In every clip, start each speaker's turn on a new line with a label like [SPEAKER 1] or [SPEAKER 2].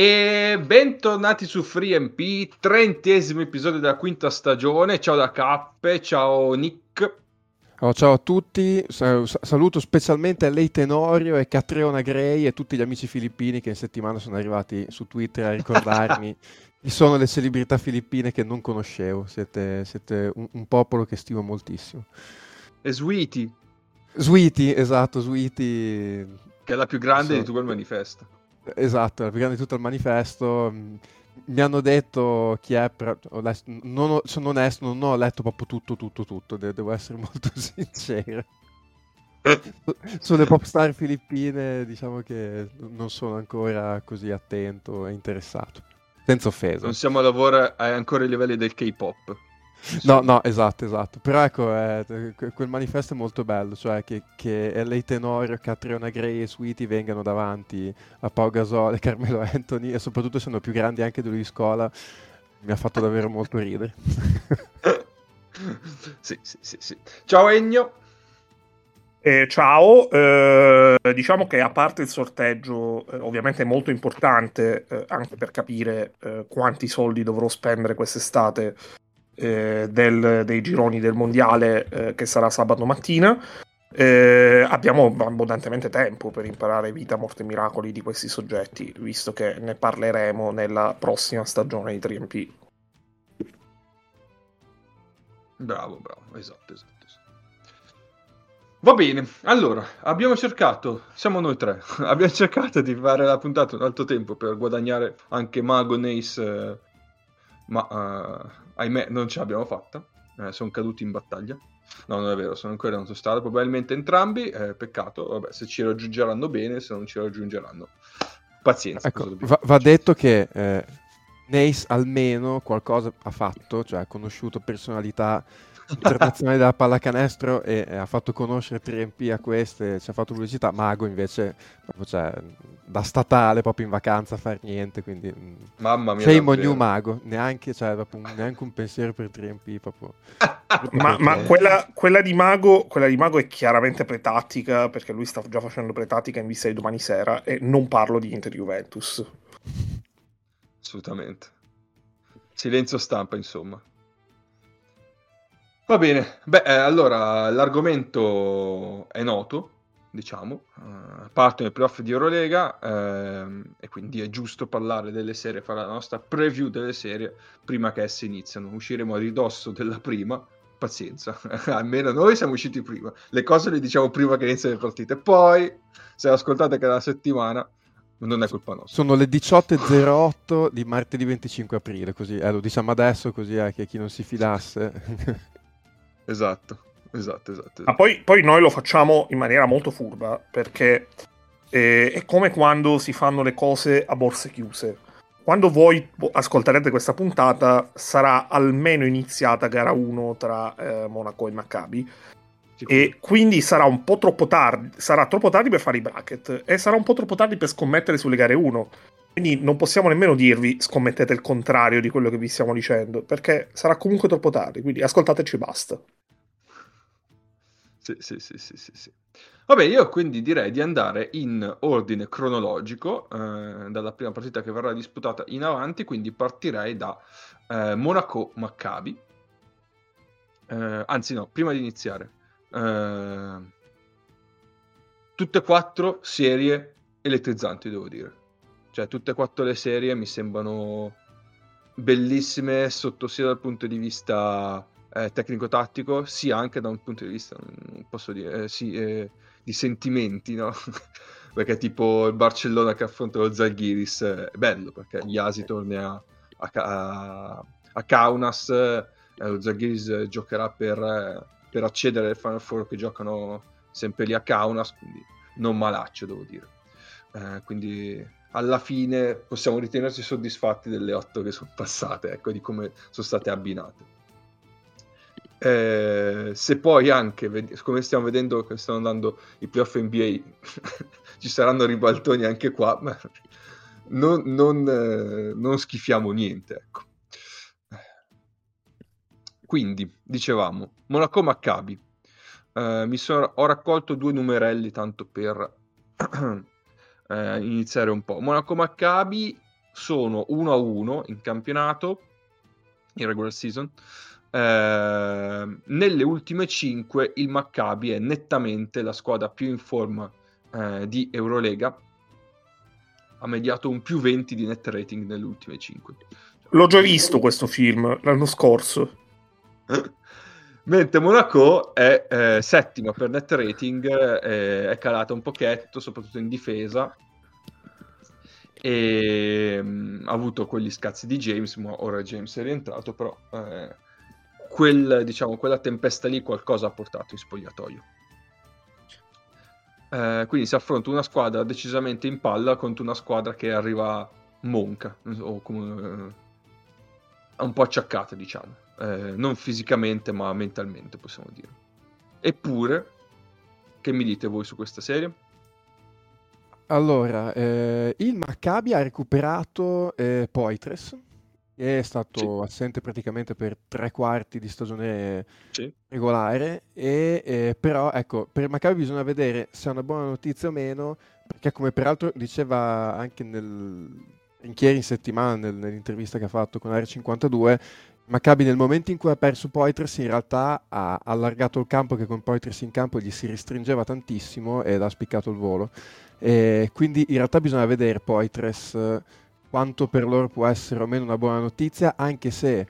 [SPEAKER 1] E bentornati su FreeMP, trentesimo episodio della quinta stagione. Ciao da Cappe, ciao Nick.
[SPEAKER 2] Oh, ciao a tutti, saluto specialmente Lei Tenorio e Catriona Gray e tutti gli amici filippini che in settimana sono arrivati su Twitter a ricordarmi chi sono le celebrità filippine che non conoscevo. Siete, siete un, un, popolo che stimo moltissimo.
[SPEAKER 1] E Sweetie.
[SPEAKER 2] Sweetie, esatto, Sweetie.
[SPEAKER 1] Che è la più grande so. di tutto il manifesto.
[SPEAKER 2] Esatto, la grande di tutto il manifesto mi hanno detto chi è, però non ho, sono onesto, non ho letto proprio tutto, tutto, tutto, devo essere molto sincero. Sulle pop star filippine diciamo che non sono ancora così attento e interessato, senza offesa.
[SPEAKER 1] Non siamo a lavorare ancora ai livelli del K-pop.
[SPEAKER 2] No, no, esatto, esatto. Però ecco, eh, quel manifesto è molto bello, cioè che, che L.A. Tenorio, Catriona Gray e Sweetie vengano davanti a Pau Gasol e Carmelo Anthony e soprattutto sono più grandi anche di lui di scuola, mi ha fatto davvero molto ridere.
[SPEAKER 1] sì, sì, sì, sì. Ciao Egno.
[SPEAKER 3] Eh, ciao, eh, diciamo che a parte il sorteggio, eh, ovviamente molto importante eh, anche per capire eh, quanti soldi dovrò spendere quest'estate eh, del, dei gironi del mondiale eh, che sarà sabato mattina. Eh, abbiamo abbondantemente tempo per imparare vita, morte e miracoli di questi soggetti, visto che ne parleremo nella prossima stagione di 3MP.
[SPEAKER 1] Bravo, bravo, esatto, esatto. Va bene, allora, abbiamo cercato, siamo noi tre, abbiamo cercato di fare la puntata un altro tempo per guadagnare anche Mago Nace, eh, ma uh, ahimè non ce l'abbiamo fatta, eh, sono caduti in battaglia. No, non è vero, sono ancora in autostrada, probabilmente entrambi, eh, peccato, vabbè, se ci raggiungeranno bene, se non ci raggiungeranno, pazienza.
[SPEAKER 2] Ecco, va, va, detto che eh, Nace almeno qualcosa ha fatto, cioè ha conosciuto personalità internazionale della pallacanestro e, e, ha fatto conoscere 3MP a queste, ci ha fatto pubblicità. Mago invece, proprio, cioè, da statale, proprio in vacanza a fare niente, quindi... Mm,
[SPEAKER 1] Mamma mia.
[SPEAKER 2] Shame on you Mago, neanche, cioè, proprio, neanche un pensiero per 3MP proprio.
[SPEAKER 3] ma, ma quella, quella, di Mago, quella di Mago è chiaramente pretattica, perché lui sta già facendo pretattica in vista di domani sera, e non parlo di Inter Juventus.
[SPEAKER 1] Assolutamente. Silenzio stampa, insomma. Va bene, beh, eh, allora l'argomento è noto, diciamo, uh, partono i playoff di Eurolega ehm, e quindi è giusto parlare delle serie, fare la nostra preview delle serie prima che esse iniziano. Usciremo a ridosso della prima, pazienza, almeno noi siamo usciti prima, le cose le diciamo prima che iniziano le partite, poi se ascoltate che la settimana non è colpa nostra.
[SPEAKER 2] Sono le 18.08 di martedì 25 aprile, così eh, lo diciamo adesso così è che chi non si fidasse
[SPEAKER 1] Esatto, esatto, esatto.
[SPEAKER 3] Ma poi, poi, noi lo facciamo in maniera molto furba perché eh, è come quando si fanno le cose a borse chiuse. Quando voi ascolterete questa puntata sarà almeno iniziata gara 1 tra eh, Monaco e Maccabi. E quindi sarà un po' troppo tardi. Sarà troppo tardi per fare i bracket. E sarà un po' troppo tardi per scommettere sulle gare 1. Quindi non possiamo nemmeno dirvi scommettete il contrario di quello che vi stiamo dicendo. Perché sarà comunque troppo tardi. Quindi ascoltateci e basta.
[SPEAKER 1] Sì, sì, sì, sì, sì, sì. Vabbè, io quindi direi di andare in ordine cronologico, eh, dalla prima partita che verrà disputata in avanti, quindi partirei da eh, Monaco-Maccabi. Eh, anzi no, prima di iniziare, eh, tutte e quattro serie elettrizzanti, devo dire. Cioè, tutte e quattro le serie mi sembrano bellissime sotto sia dal punto di vista eh, tecnico-tattico, sia anche da un punto di vista, posso dire, eh, sì, eh, di sentimenti, no? perché tipo il Barcellona che affronta lo Zalgiris è bello, perché gli Asi torna a, a, a Kaunas, eh, lo Zalgiris giocherà per, per, accedere al Final Four che giocano sempre lì a Kaunas, quindi non malaccio devo dire. Eh, quindi alla fine possiamo ritenerci soddisfatti delle otto che sono passate, ecco, di come sono state abbinate. Eh, se poi anche, come stiamo vedendo che stanno andando i playoff NBA, ci saranno ribaltoni anche qua, ma non, non, eh, non schifiamo niente. Ecco. Quindi, dicevamo, Monaco Maccabi. Eh, mi sono, ho raccolto due numerelli tanto per eh, iniziare un po'. Monaco Maccabi sono 1 a 1 in campionato, in regular season. Eh, nelle ultime 5 il Maccabi è nettamente la squadra più in forma eh, di Eurolega. Ha mediato un più 20 di net rating nelle ultime 5.
[SPEAKER 3] L'ho già visto questo film l'anno scorso.
[SPEAKER 1] Mentre Monaco è eh, settima per net rating, eh, è calata un pochetto, soprattutto in difesa. E mh, mm, ha avuto quegli scazzi di James, ma ora James è rientrato, però eh, quel, diciamo, quella tempesta lì qualcosa ha portato in spogliatoio. Eh, quindi si affronta una squadra decisamente in palla contro una squadra che arriva monca, o come, eh, un po' acciaccata, diciamo. Eh, non fisicamente, ma mentalmente, possiamo dire. Eppure, che mi dite voi su questa serie?
[SPEAKER 2] Allora, eh, il Maccabi ha recuperato eh, Poitres, è stato sì. assente praticamente per tre quarti di stagione sì. regolare, e, eh, però ecco, per Maccabi bisogna vedere se è una buona notizia o meno, perché come peraltro diceva anche nel, ieri in settimana nel, nell'intervista che ha fatto con R52, Maccabi nel momento in cui ha perso Poitras in realtà ha allargato il campo che con Poitras in campo gli si restringeva tantissimo ed ha spiccato il volo. E quindi in realtà bisogna vedere Poitras quanto per loro può essere o meno una buona notizia, anche se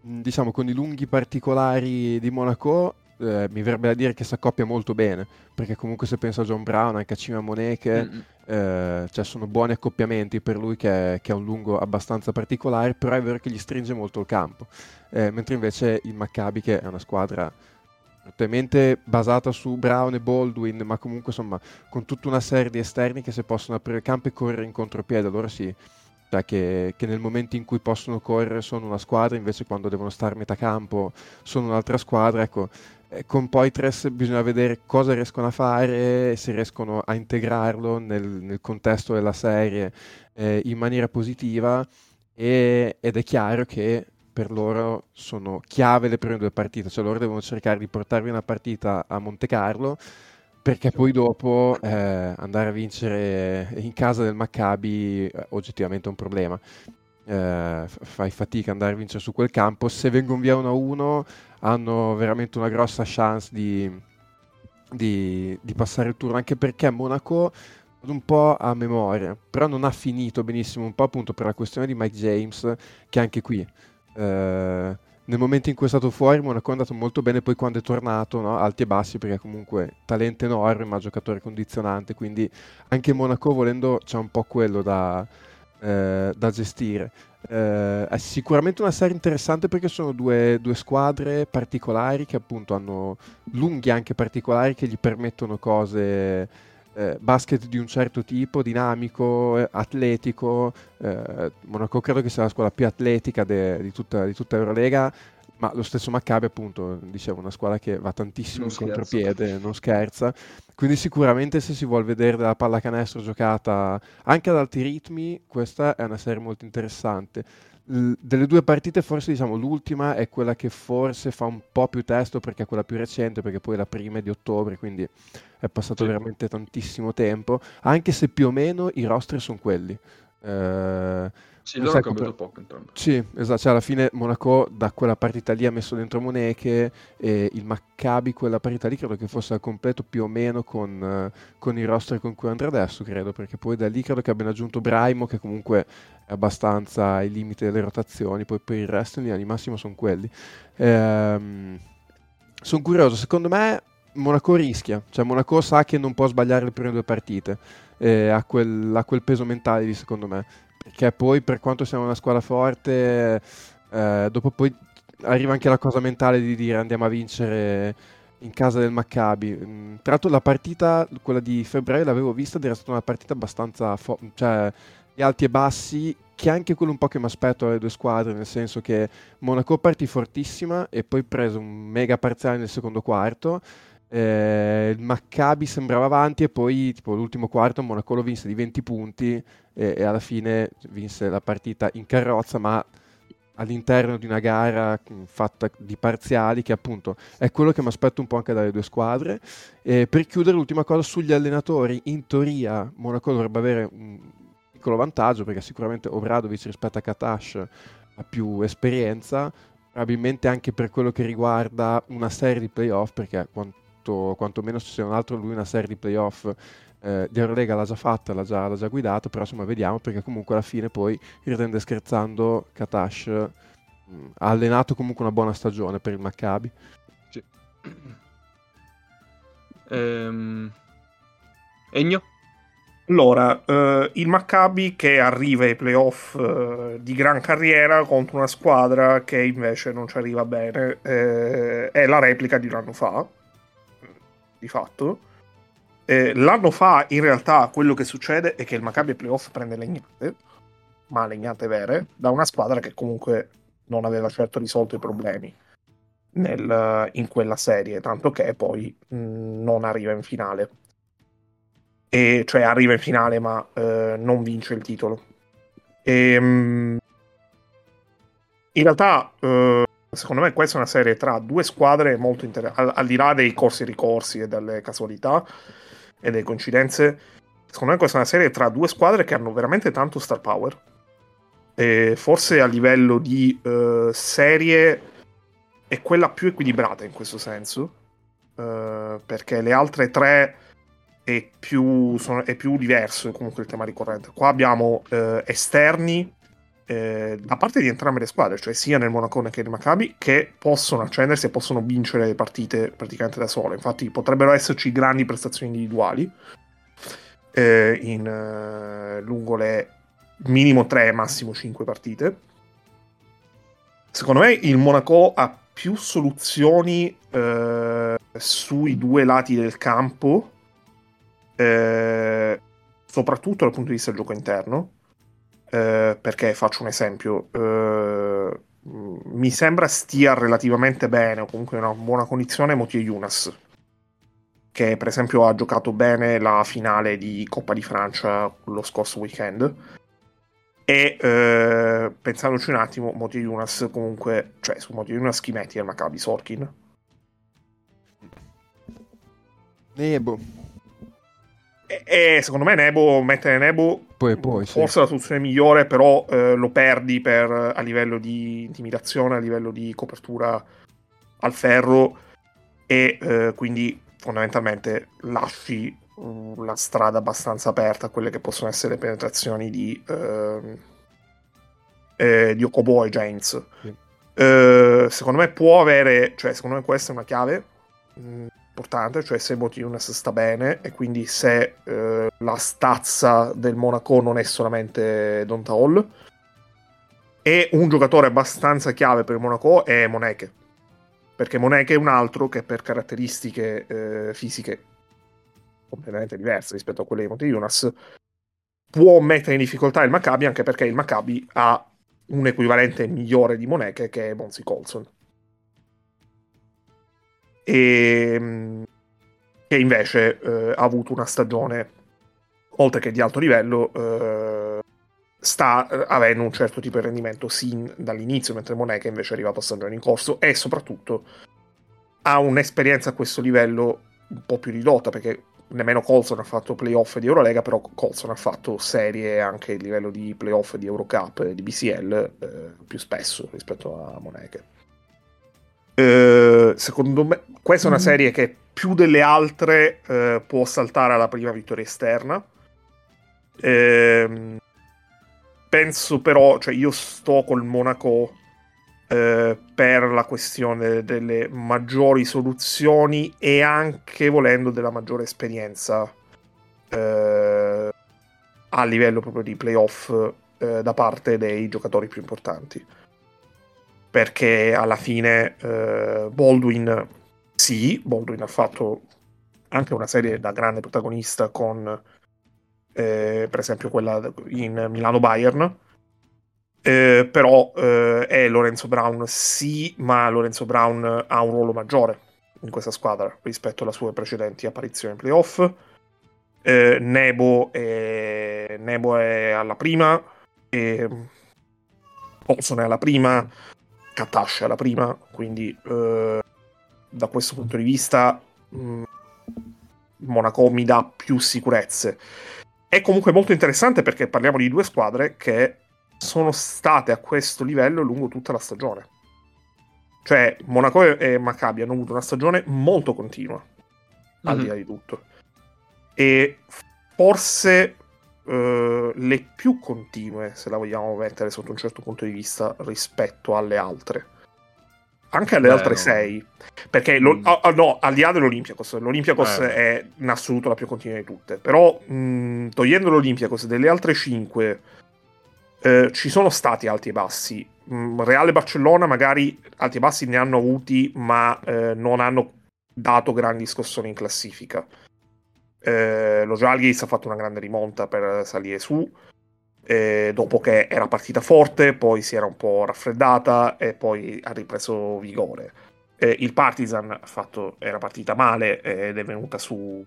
[SPEAKER 2] diciamo con i lunghi particolari di Monaco eh, mi verrebbe da dire che si accoppia molto bene, perché comunque se penso a John Brown, anche a Cima Moneke, mm-hmm. eh, cioè sono buoni accoppiamenti per lui che, che, ha un lungo abbastanza particolare, però è vero che gli stringe molto il campo, eh, mentre invece il Maccabi che è una squadra praticamente basata su Brown e Baldwin, ma comunque insomma con tutta una serie di esterni che se possono aprire il campo e correre in contropiede, allora sì, cioè che, che, nel momento in cui possono correre sono una squadra, invece quando devono stare a metà campo sono un'altra squadra, ecco, eh, con Poitres bisogna vedere cosa riescono a fare, se riescono a integrarlo nel, nel contesto della serie eh, in maniera positiva. E, ed è chiaro che per loro sono chiave le prime due partite, cioè loro devono cercare di portarvi una partita a Monte Carlo perché poi dopo eh, andare a vincere in casa del Maccabi eh, oggettivamente è un problema. Eh, fai fatica ad andare a vincere su quel campo. Se vengono via 1-1 hanno veramente una grossa chance di, di, di passare il turno, anche perché Monaco un po' a memoria, però non ha finito benissimo, un po' appunto per la questione di Mike James, che anche qui eh, nel momento in cui è stato fuori Monaco è andato molto bene, poi quando è tornato, no, alti e bassi, perché comunque talento enorme, ma giocatore condizionante, quindi anche Monaco volendo c'è un po' quello da, eh, da gestire. Eh, è sicuramente una serie interessante perché sono due, due, squadre particolari che appunto hanno lunghi anche particolari che gli permettono cose eh, basket di un certo tipo, dinamico, eh, atletico. Eh, Monaco credo che sia la squadra più atletica de, di, tutta, di tutta Eurolega, ma lo stesso Maccabi appunto, dicevo, una squadra che va tantissimo non in contropiede, non scherza. Quindi sicuramente se si vuole vedere della pallacanestro giocata anche ad alti ritmi, questa è una serie molto interessante delle due partite forse diciamo l'ultima è quella che forse fa un po' più testo perché è quella più recente perché poi la prima è di ottobre quindi è passato sì. veramente tantissimo tempo anche se più o meno i roster sono quelli eh,
[SPEAKER 1] sì, loro hanno cambiato poco entrambi.
[SPEAKER 2] Sì, esatto, cioè alla fine Monaco da quella partita lì ha messo dentro Moneche e il Maccabi quella partita lì credo che fosse al completo più o meno con, con il roster con cui andrà adesso, credo, perché poi da lì credo che abbiano aggiunto Braimo che comunque è abbastanza ai limiti delle rotazioni, poi per il resto in linea di massimo sono quelli. Ehm, sono curioso, secondo me Monaco rischia, cioè Monaco sa che non può sbagliare le prime due partite, eh, ha, quel, ha quel peso mentale lì secondo me perché poi per quanto siamo una squadra forte, eh, dopo poi arriva anche la cosa mentale di dire andiamo a vincere in casa del Maccabi. Mm, tra l'altro la partita, quella di febbraio, l'avevo vista ed era stata una partita abbastanza, fo- cioè di alti e bassi, che è anche quello un po' che mi aspetto alle due squadre, nel senso che Monaco partì fortissima e poi preso un mega parziale nel secondo quarto eh, il Maccabi sembrava avanti e poi tipo, l'ultimo quarto Monaco lo vinse di 20 punti e, e, alla fine vinse la partita in carrozza ma all'interno di una gara mm, fatta di parziali che appunto è quello che mi aspetto un po' anche dalle due squadre. E per chiudere l'ultima cosa sugli allenatori. In teoria Monaco dovrebbe avere un piccolo vantaggio perché sicuramente Obradovic rispetto a Katash ha più esperienza, probabilmente anche per quello che riguarda una serie di playoff, perché quanto, quantomeno se non altro lui una serie di playoff eh, di Eurolega l'ha già fatta, l'ha già, l'ha già guidato, però insomma vediamo perché comunque alla fine poi, ridendo scherzando, Katash mh, ha allenato comunque una buona stagione per il Maccabi.
[SPEAKER 1] Sì. Ehm... Egno?
[SPEAKER 3] Allora, eh, il Maccabi che arriva ai playoff eh, di gran carriera contro una squadra che invece non ci arriva bene, eh, è la replica di un anno fa, di fatto. Eh, l'anno fa, in realtà, quello che succede è che il Maccabi playoff prende legnate, ma legnate vere, da una squadra che comunque non aveva certo risolto i problemi nel, in quella serie, tanto che poi mh, non arriva in finale e cioè arriva in finale ma eh, non vince il titolo. E, um, in realtà, eh, secondo me, questa è una serie tra due squadre molto interessanti, al, al, di là dei corsi e ricorsi e delle casualità e delle coincidenze. Secondo me, questa è una serie tra due squadre che hanno veramente tanto star power. E forse a livello di eh, serie è quella più equilibrata in questo senso. Eh, perché le altre tre è più, sono, è più diverso comunque il tema ricorrente. Qua abbiamo eh, esterni eh, da parte di entrambe le squadre, cioè sia nel Monacone che nel Maccabi, che possono accendersi e possono vincere le partite praticamente da sole. Infatti potrebbero esserci grandi prestazioni individuali eh, in, eh, lungo le minimo 3, massimo 5 partite. Secondo me il Monaco ha più soluzioni eh, sui due lati del campo eh, soprattutto dal punto di vista del gioco interno, eh, perché faccio un esempio, eh, mi sembra stia relativamente bene o comunque in una buona condizione Motie Yunas, che per esempio ha giocato bene la finale di Coppa di Francia lo scorso weekend. E eh, pensandoci un attimo, Motie Yunas comunque, cioè su Motie Yunas chi metti al Maccabi Sorkin?
[SPEAKER 2] Nebo.
[SPEAKER 3] E, secondo me Nebo, mettere Nebo
[SPEAKER 2] poi, poi,
[SPEAKER 3] forse
[SPEAKER 2] sì.
[SPEAKER 3] la soluzione migliore, però eh, lo perdi per, a livello di intimidazione, a livello di copertura al ferro e eh, quindi fondamentalmente lasci uh, la strada abbastanza aperta a quelle che possono essere le penetrazioni di, uh, eh, di Okobo e James. Sì. Uh, secondo me può avere, cioè secondo me questa è una chiave. Mm, importante, cioè se Motiunas sta bene e quindi se eh, la stazza del Monaco non è solamente Donta Hall. E un giocatore abbastanza chiave per il Monaco è Moneke. Perché Moneke è un altro che per caratteristiche eh, fisiche completamente diverse rispetto a quelle di Motiunas può mettere in difficoltà il Maccabi anche perché il Maccabi ha un equivalente migliore di Moneke che è Monsi Colson e ehm, che invece eh, ha avuto una stagione, oltre che di alto livello, eh, sta eh, avendo un certo tipo di rendimento sin dall'inizio, mentre Moneca invece è arrivato a stagione in corso e soprattutto ha un'esperienza a questo livello un po' più ridotta perché nemmeno Colson ha fatto playoff di Eurolega, però Colson ha fatto serie anche a livello di playoff di Eurocup e di BCL eh, più spesso rispetto a Moneca. Eh, secondo me, questa è una mm. serie che più delle altre eh, può saltare alla prima vittoria esterna. Eh, penso però, cioè io sto col Monaco eh, per la questione delle maggiori soluzioni e anche volendo della maggiore esperienza eh, a livello proprio di playoff da parte dei giocatori più importanti perché alla fine eh, Baldwin sì, Baldwin ha fatto anche una serie da grande protagonista con eh, per esempio quella in Milano Bayern. Eh, però eh, è Lorenzo Brown sì ma Lorenzo Brown ha un ruolo maggiore in questa squadra rispetto alle sue precedenti apparizioni in playoff. Eh, Nebo, è, Nebo è alla prima e Olson è alla prima Katasha la prima, quindi eh, da questo punto di vista mh, mm, Monaco mi dà più sicurezze. è comunque molto interessante perché parliamo di due squadre che sono state a questo livello lungo tutta la stagione. Cioè, Monaco e Maccabi hanno avuto una stagione molto continua, mm-hmm. al di là di tutto. E forse uh, le più continue, se la vogliamo mettere sotto un certo punto di vista, rispetto alle altre. Anche alle Beh, altre no. sei. Perché, lo, mm. oh, no, al di là dell'Olympiacos, l'Olympiacos eh. è in assoluto la più continua di tutte. Però, mh, mm, togliendo l'Olympiacos, delle altre cinque eh, ci sono stati alti e bassi. Mm, Reale Barcellona magari alti e bassi ne hanno avuti, ma eh, non hanno dato grandi scossoni in classifica. Eh, lo Jalgis ha fatto una grande rimonta per salire su, eh, dopo che era partita forte, poi si era un po' raffreddata e poi ha ripreso vigore. Eh, il Partizan fatto, era partita male ed è venuta su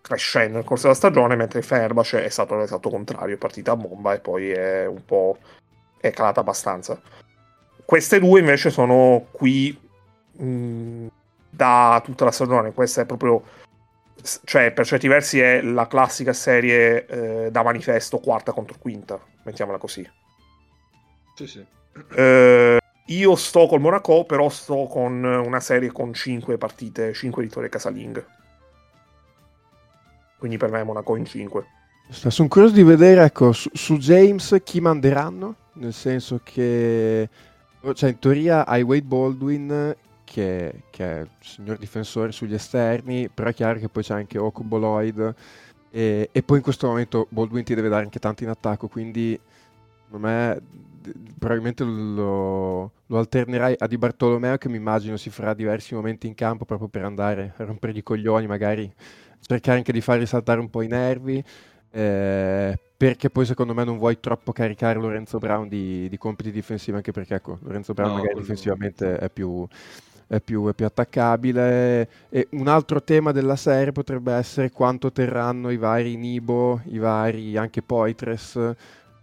[SPEAKER 3] crescendo nel corso della stagione, mentre Fenerbahce è stato l'esatto contrario, è partita a bomba e poi è un po' è calata abbastanza. Queste due invece sono qui mh, da tutta la stagione, questa è proprio cioè per certi versi è la classica serie eh, da manifesto quarta contro quinta, mettiamola così.
[SPEAKER 1] Sì, sì.
[SPEAKER 3] Eh, io sto col Monaco, però sto con una serie con 5 partite, 5 vittorie casalinghe. Quindi per me è Monaco in 5.
[SPEAKER 2] Sono curioso di vedere, ecco, su, su, James chi manderanno, nel senso che, cioè in teoria hai Wade Baldwin che, che, è il signor difensore sugli esterni, però è chiaro che poi c'è anche Okubo Lloyd e, e, poi in questo momento Baldwin ti deve dare anche tanto in attacco, quindi secondo me probabilmente lo, lo, alternerai a Di Bartolomeo che mi immagino si farà diversi momenti in campo proprio per andare a rompere i coglioni magari cercare anche di far risaltare un po' i nervi, eh, perché poi secondo me non vuoi troppo caricare Lorenzo Brown di, di compiti difensivi, anche perché ecco, Lorenzo Brown no, magari difensivamente è più, è, più, è più, attaccabile. E un altro tema della serie potrebbe essere quanto terranno i vari Nibo, i vari anche Poitres,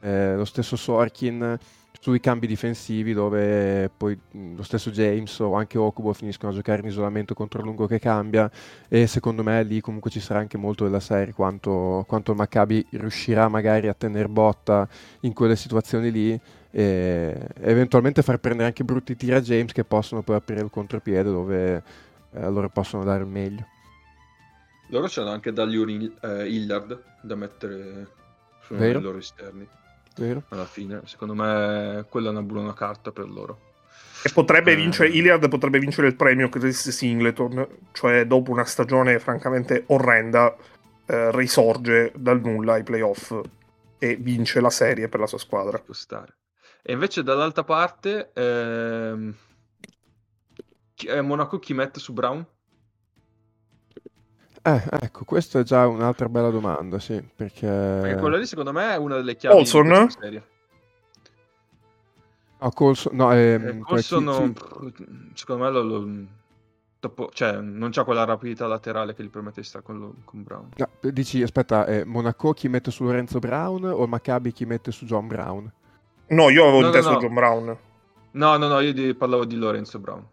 [SPEAKER 2] eh, lo stesso Sorkin sui cambi difensivi dove poi lo stesso James o anche Okubo finiscono a giocare in isolamento contro lungo che cambia e secondo me lì comunque ci sarà anche molto della serie quanto, quanto il Maccabi riuscirà magari a tenere botta in quelle situazioni lì e eventualmente far prendere anche brutti tiri a James che possono poi aprire il contropiede dove eh, loro possono dare il meglio.
[SPEAKER 1] Loro c'hanno anche dagli Uri eh, Hillard da mettere sui loro esterni.
[SPEAKER 2] Vero.
[SPEAKER 1] Alla fine, secondo me, quella è una buona carta per loro.
[SPEAKER 3] E potrebbe eh... vincere, Iliad potrebbe vincere il premio Chris Singleton, cioè dopo una stagione francamente orrenda, eh, risorge dal nulla ai playoff e vince la serie per la sua squadra.
[SPEAKER 1] Può stare. E invece dall'altra parte, ehm... Eh, Monaco chi mette su Brown?
[SPEAKER 2] Eh, ecco, questa è già un'altra bella domanda, sì, perché...
[SPEAKER 1] Perché quella lì secondo me è una delle chiavi
[SPEAKER 3] Olson? di questa serie.
[SPEAKER 2] Oh, Colson, no, ehm,
[SPEAKER 1] eh, Colson, chi, chi... secondo me lo, lo, dopo, cioè, non c'ha quella rapidità laterale che gli permette di stare con, con Brown.
[SPEAKER 2] No, dici, aspetta, eh, Monaco chi mette su Lorenzo Brown o Maccabi chi mette su John Brown?
[SPEAKER 3] No, io avevo no, inteso no, no. John Brown.
[SPEAKER 1] No, no, no, io di, parlavo di Lorenzo Brown.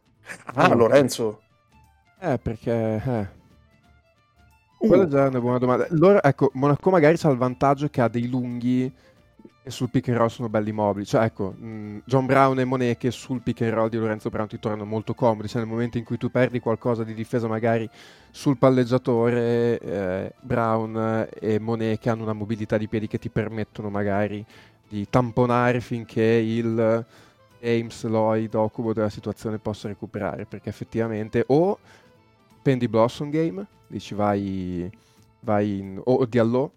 [SPEAKER 3] Ah, ah Lorenzo.
[SPEAKER 2] Eh, perché... Eh. Quella è già una buona domanda. Allora, ecco, Monaco magari c'ha il vantaggio che ha dei lunghi e sul pick and roll sono belli mobili. Cioè, ecco, mh, John Brown e Monet sul pick and roll di Lorenzo Brown ti tornano molto comodi. Cioè, nel momento in cui tu perdi qualcosa di difesa, magari sul palleggiatore, eh, Brown e Monet che hanno una mobilità di piedi che ti permettono magari di tamponare finché il James Lloyd Okubo della situazione possa recuperare. Perché effettivamente o Pendy Blossom Game dici vai, vai in, o Diallo,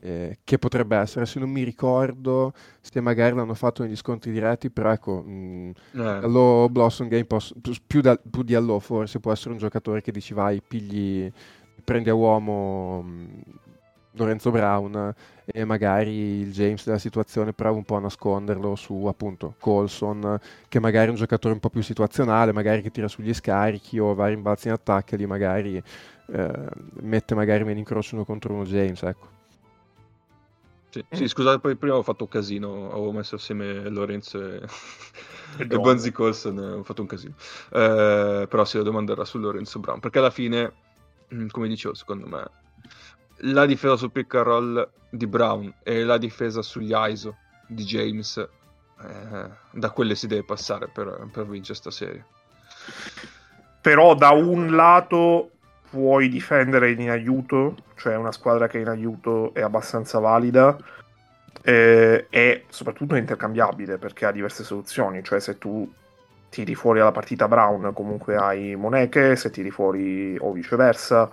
[SPEAKER 2] eh, che potrebbe essere, se non mi ricordo se magari l'hanno fatto negli scontri diretti, però ecco, mh, mm, eh. Blossom Game, posso, più, da, più Diallo forse può essere un giocatore che dici vai, pigli, prendi a uomo mh, mm, Lorenzo Brown e magari il James della situazione prova un po' a nasconderlo su appunto Colson che magari è un giocatore un po' più situazionale magari che tira sugli scarichi o va a rimbalzi in attacco lì magari eh, mette magari meno incrocio uno contro uno James, ecco.
[SPEAKER 1] Sì, sì, scusate, poi prima ho fatto un casino, avevo messo assieme Lorenzo e, e Bonzi Colson, ho fatto un casino. Eh, però sì, la domanda era su Lorenzo Brown, perché alla fine, mm, come dicevo, secondo me, la difesa sul pick and roll di Brown e la difesa sugli ISO di James, eh, da quelle si deve passare per, per vincere questa serie.
[SPEAKER 3] Però da un lato puoi difendere in aiuto, cioè una squadra che in aiuto è abbastanza valida eh, e soprattutto è intercambiabile perché ha diverse soluzioni, cioè se tu tiri fuori alla partita Brown comunque hai Moneche, se tiri fuori o viceversa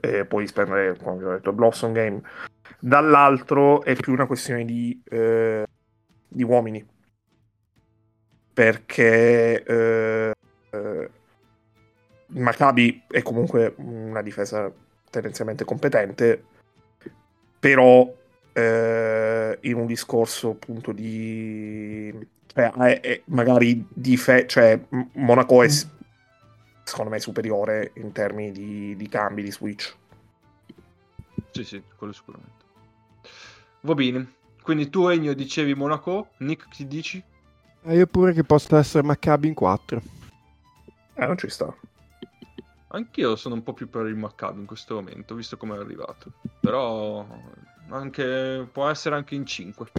[SPEAKER 3] eh, puoi spendere, come ho detto, Blossom Game. Dall'altro è più una questione di, eh, di uomini perché eh, eh Maccabi è comunque una difesa tendenzialmente competente, però eh, in un discorso appunto di... Cioè, magari dife- cioè, Monaco è secondo me superiore in termini di, di cambi, di switch.
[SPEAKER 1] Sì, sì, quello sicuramente. Va bene. Quindi tu, Egno, dicevi Monaco. Nick, chi dici?
[SPEAKER 2] Eh, io pure che possa essere Maccabi in 4.
[SPEAKER 3] Eh, non ci sta.
[SPEAKER 1] Anch'io sono un po' più per il Maccabi in questo momento, visto come è arrivato. Però anche... può essere anche in 5.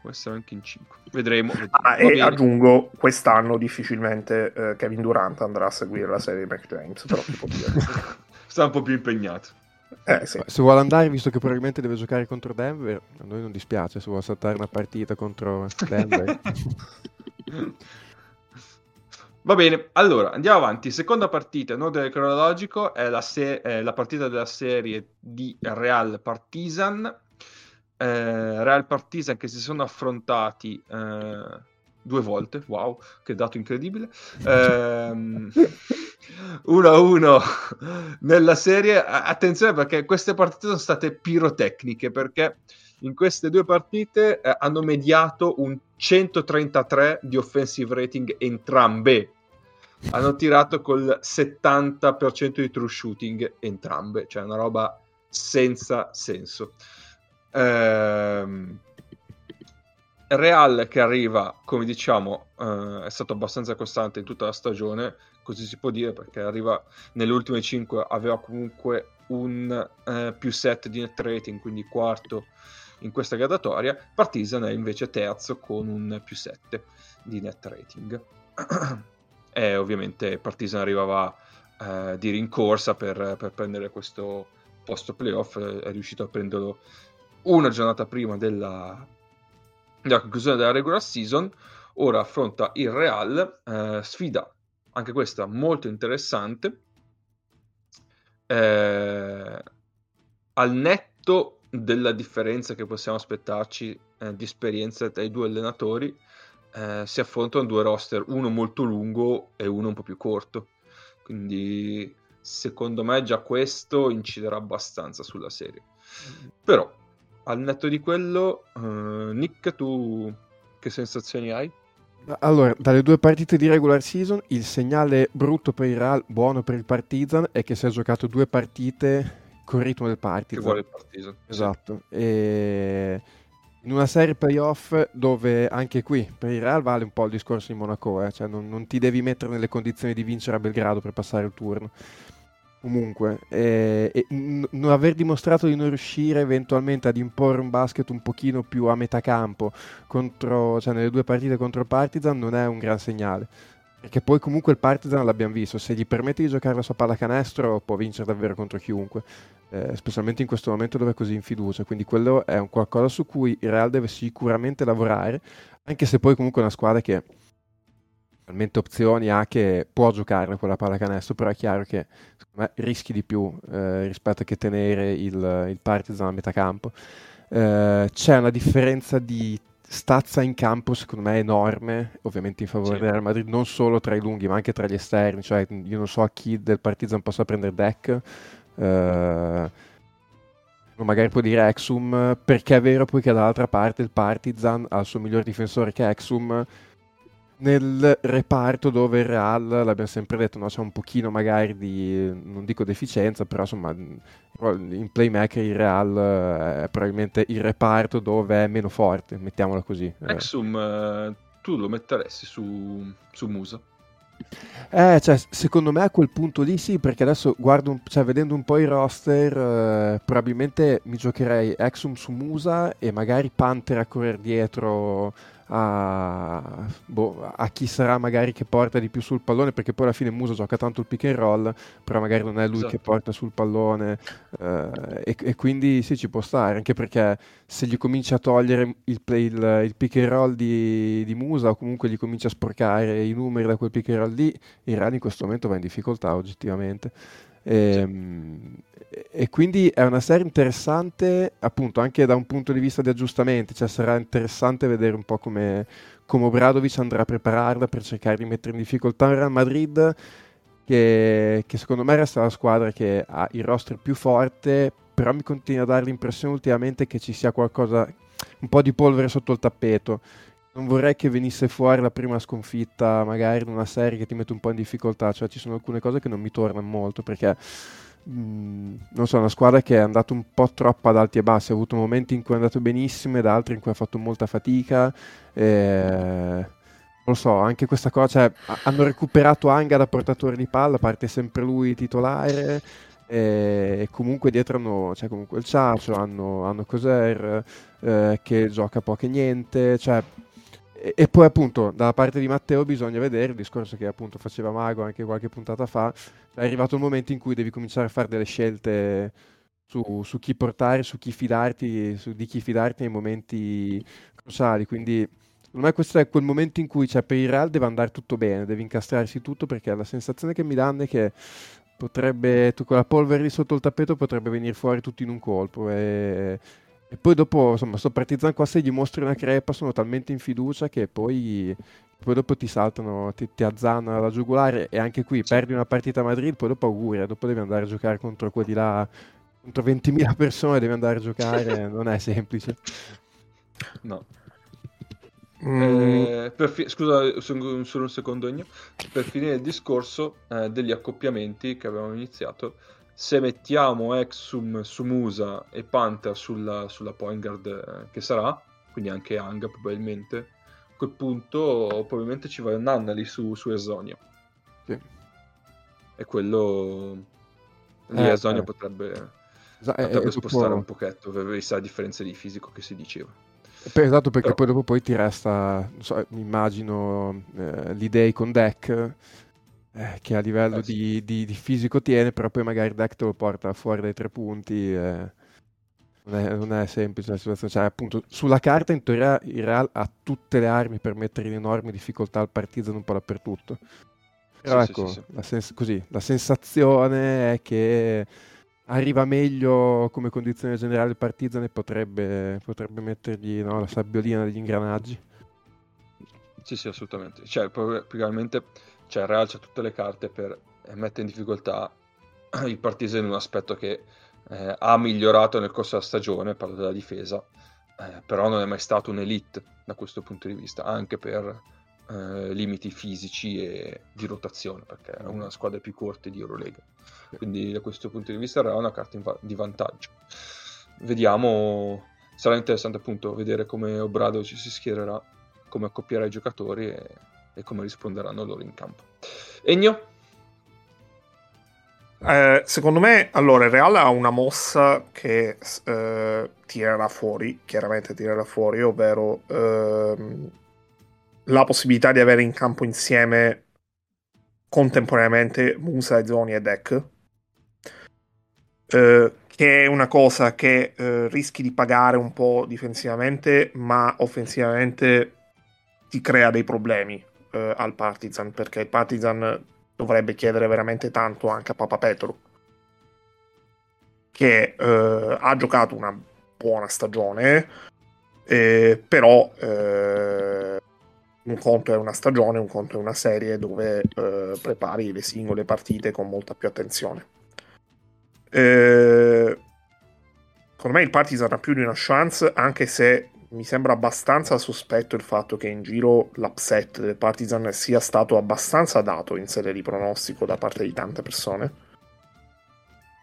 [SPEAKER 1] Può essere anche in 5. Vedremo. vedremo.
[SPEAKER 3] Ah, e bene. aggiungo, quest'anno difficilmente eh, Kevin Durant andrà a seguire la serie di Mac James, però si può dire.
[SPEAKER 1] Sta un po' più impegnato.
[SPEAKER 3] Eh, sì.
[SPEAKER 2] Se vuole andare, visto che probabilmente deve giocare contro Denver, a noi non dispiace se vuole saltare una partita contro Denver.
[SPEAKER 1] Va bene, allora andiamo avanti. Seconda partita in ordine cronologico è la, se- è la partita della serie di Real Partizan. Eh, Real Partizan che si sono affrontati eh, due volte, wow, che dato incredibile. Eh, 1-1 nella serie. Attenzione perché queste partite sono state pirotecniche perché in queste due partite eh, hanno mediato un 133 di offensive rating entrambe. Hanno tirato col 70% di true shooting entrambe, cioè una roba senza senso. Ehm, Real che arriva, come diciamo, eh, è stato abbastanza costante in tutta la stagione, così si può dire, perché arriva nelle ultime 5, aveva comunque un eh, più 7 di net rating, quindi quarto in questa gradatoria. Partizan è invece terzo con un più 7 di net rating. e ovviamente Partizan arrivava eh, di rincorsa per, per, prendere questo posto playoff, è riuscito a prenderlo una giornata prima della, della conclusione della regular season. Ora affronta il Real, eh, sfida anche questa molto interessante. Eh, al netto della differenza che possiamo aspettarci eh, di esperienza tra i due allenatori, eh, si affrontano due roster, uno molto lungo e uno un po' più corto. Quindi secondo me già questo inciderà abbastanza sulla serie. Però al netto di quello, uh, Nick, tu che sensazioni hai?
[SPEAKER 2] Allora, dalle due partite di regular season, il segnale brutto per il Real, buono per il Partizan, è che si è giocato due partite con il ritmo del Partizan.
[SPEAKER 1] Che vuole il Partizan.
[SPEAKER 2] Esatto. Sì. E in una serie playoff dove anche qui per il Real vale un po' il discorso di Monaco, eh? cioè non, non, ti devi mettere nelle condizioni di vincere a Belgrado per passare il turno. Comunque, eh, e n- non aver dimostrato di non riuscire eventualmente ad imporre un basket un pochino più a metà campo contro, cioè nelle due partite contro il Partizan non è un gran segnale. Perché poi comunque il Partizan l'abbiamo visto, se gli permette di giocare la sua pallacanestro può vincere davvero contro chiunque, eh, specialmente in questo momento dove è così in fiducia, quindi quello è un qualcosa su cui il Real deve sicuramente lavorare, anche se poi comunque è una squadra che talmente opzioni ha che può giocare con la pallacanestro, però è chiaro che me, rischi di più eh, rispetto a che tenere il, il Partizan a metà campo. Eh, c'è una differenza di stazza in campo secondo me enorme, ovviamente in favore sì. del Real Madrid, non solo tra i lunghi ma anche tra gli esterni, cioè io non so a chi del Partizan possa prendere deck, eh, magari può dire Exum, perché è vero poi che dall'altra parte il Partizan ha il suo miglior difensore che è Exum, nel reparto dove il Real, l'abbiamo sempre detto, no? c'è un pochino magari di, non dico deficienza, però insomma in playmaker il Real è probabilmente il reparto dove è meno forte, mettiamola così.
[SPEAKER 1] Exum, eh, tu lo metteresti su, su Musa?
[SPEAKER 2] Eh, cioè, secondo me a quel punto lì sì, perché adesso guardo, un, cioè, vedendo un po' i roster, eh, probabilmente mi giocherei Exum su Musa e magari Panther a correre dietro a, boh, a, chi sarà magari che porta di più sul pallone, perché poi alla fine Musa gioca tanto il pick and roll, però magari non è lui esatto. che porta sul pallone eh, e, e, quindi sì ci può stare, anche perché se gli comincia a togliere il, play, il, il pick and roll di, di, Musa o comunque gli comincia a sporcare i numeri da quel pick and roll lì, il Run in questo momento va in difficoltà oggettivamente. E, ehm, e, quindi è una serie interessante appunto anche da un punto di vista di aggiustamenti, cioè sarà interessante vedere un po' come, come Obradovic andrà a prepararla per cercare di mettere in difficoltà il Real Madrid che, che, secondo me resta la squadra che ha il roster più forte però mi continua a dare l'impressione ultimamente che ci sia qualcosa un po' di polvere sotto il tappeto non vorrei che venisse fuori la prima sconfitta, magari in una serie che ti mette un po' in difficoltà, cioè ci sono alcune cose che non mi tornano molto perché mm, non so, una squadra che è andata un po' troppo ad alti e bassi, ha avuto momenti in cui è andato benissimo ed altri in cui ha fatto molta fatica. E... Non lo so, anche questa cosa, cioè, hanno recuperato Anga da portatore di palla, parte sempre lui titolare, e comunque dietro hanno cioè comunque il Ciacio, hanno, hanno Coser eh, che gioca poco e niente, cioè e, poi appunto dalla parte di Matteo bisogna vedere il discorso che appunto faceva Mago anche qualche puntata fa, è arrivato il momento in cui devi cominciare a fare delle scelte su, su chi portare, su chi fidarti, su di chi fidarti nei momenti cruciali, quindi secondo me questo è quel momento in cui cioè, per il Real deve andare tutto bene, deve incastrarsi tutto perché la sensazione che mi danno è che potrebbe, con la polvere lì sotto il tappeto potrebbe venire fuori tutto in un colpo. E e poi dopo, insomma, sto Partizan qua se gli mostri una crepa sono talmente in fiducia che poi, poi dopo ti saltano, ti, ti azzannano la giugulare e anche qui perdi una partita a Madrid, poi dopo auguri, dopo devi andare a giocare contro quelli là, contro 20.000 persone devi andare a giocare, non è semplice.
[SPEAKER 1] No. Mm. Eh, fi- scusa solo un secondo per finire il discorso eh, degli accoppiamenti che avevamo iniziato se mettiamo Exum su Musa e Panther sulla, sulla point guard eh, che sarà, quindi anche Anga probabilmente, a quel punto probabilmente ci va Nannali su, su Esonia. Sì. E quello... Lì eh, Esonia eh. potrebbe, potrebbe eh, spostare dopo... un pochetto, vista la differenza di fisico che si diceva.
[SPEAKER 2] Esatto, perché Però... poi dopo poi ti resta, so, immagino, eh, l'idea con deck eh, che a livello eh, sì. di, di, di, fisico tiene, però poi magari il deck te lo porta fuori dai tre punti. Eh, non, è, non, è, semplice la situazione. Cioè, appunto, sulla carta in teoria il Real ha tutte le armi per mettere in enormi difficoltà al Partizan un po' dappertutto. Però sì, ecco, sì, la, sens- così, la sensazione è che arriva meglio come condizione generale il Partizan e potrebbe, potrebbe mettergli no, la sabbiolina degli ingranaggi.
[SPEAKER 1] Sì, sì, assolutamente. Cioè, probabilmente cioè il Real ha tutte le carte per eh, mettere in difficoltà il Partisa in un aspetto che eh, ha migliorato nel corso della stagione, parlo della difesa, eh, però non è mai stato un'elite da questo punto di vista, anche per eh, limiti fisici e di rotazione, perché è una squadra più corte di Eurolega. Quindi da questo punto di vista ha una carta va- di vantaggio. Vediamo, sarà interessante appunto vedere come Obrado ci si schiererà, come accopierà i giocatori e e come risponderanno loro in campo. Egno?
[SPEAKER 3] Eh, secondo me, allora, il Real ha una mossa che eh, tirerà fuori, chiaramente tirerà fuori, ovvero ehm, la possibilità di avere in campo insieme contemporaneamente Musa, Zoni e Deck. Eh, che è una cosa che eh, rischi di pagare un po' difensivamente, ma offensivamente ti crea dei problemi eh, al Partizan, perché il Partizan dovrebbe chiedere veramente tanto anche a Papa Petro, che eh, ha giocato una buona stagione, eh, però un conto è una stagione, un conto è una serie dove eh, prepari le singole partite con molta più attenzione. Eh, secondo me il Partizan ha più di una chance, anche se mi sembra abbastanza sospetto il fatto che in giro l'upset del Partizan sia stato abbastanza dato in serie di pronostico da parte di tante persone.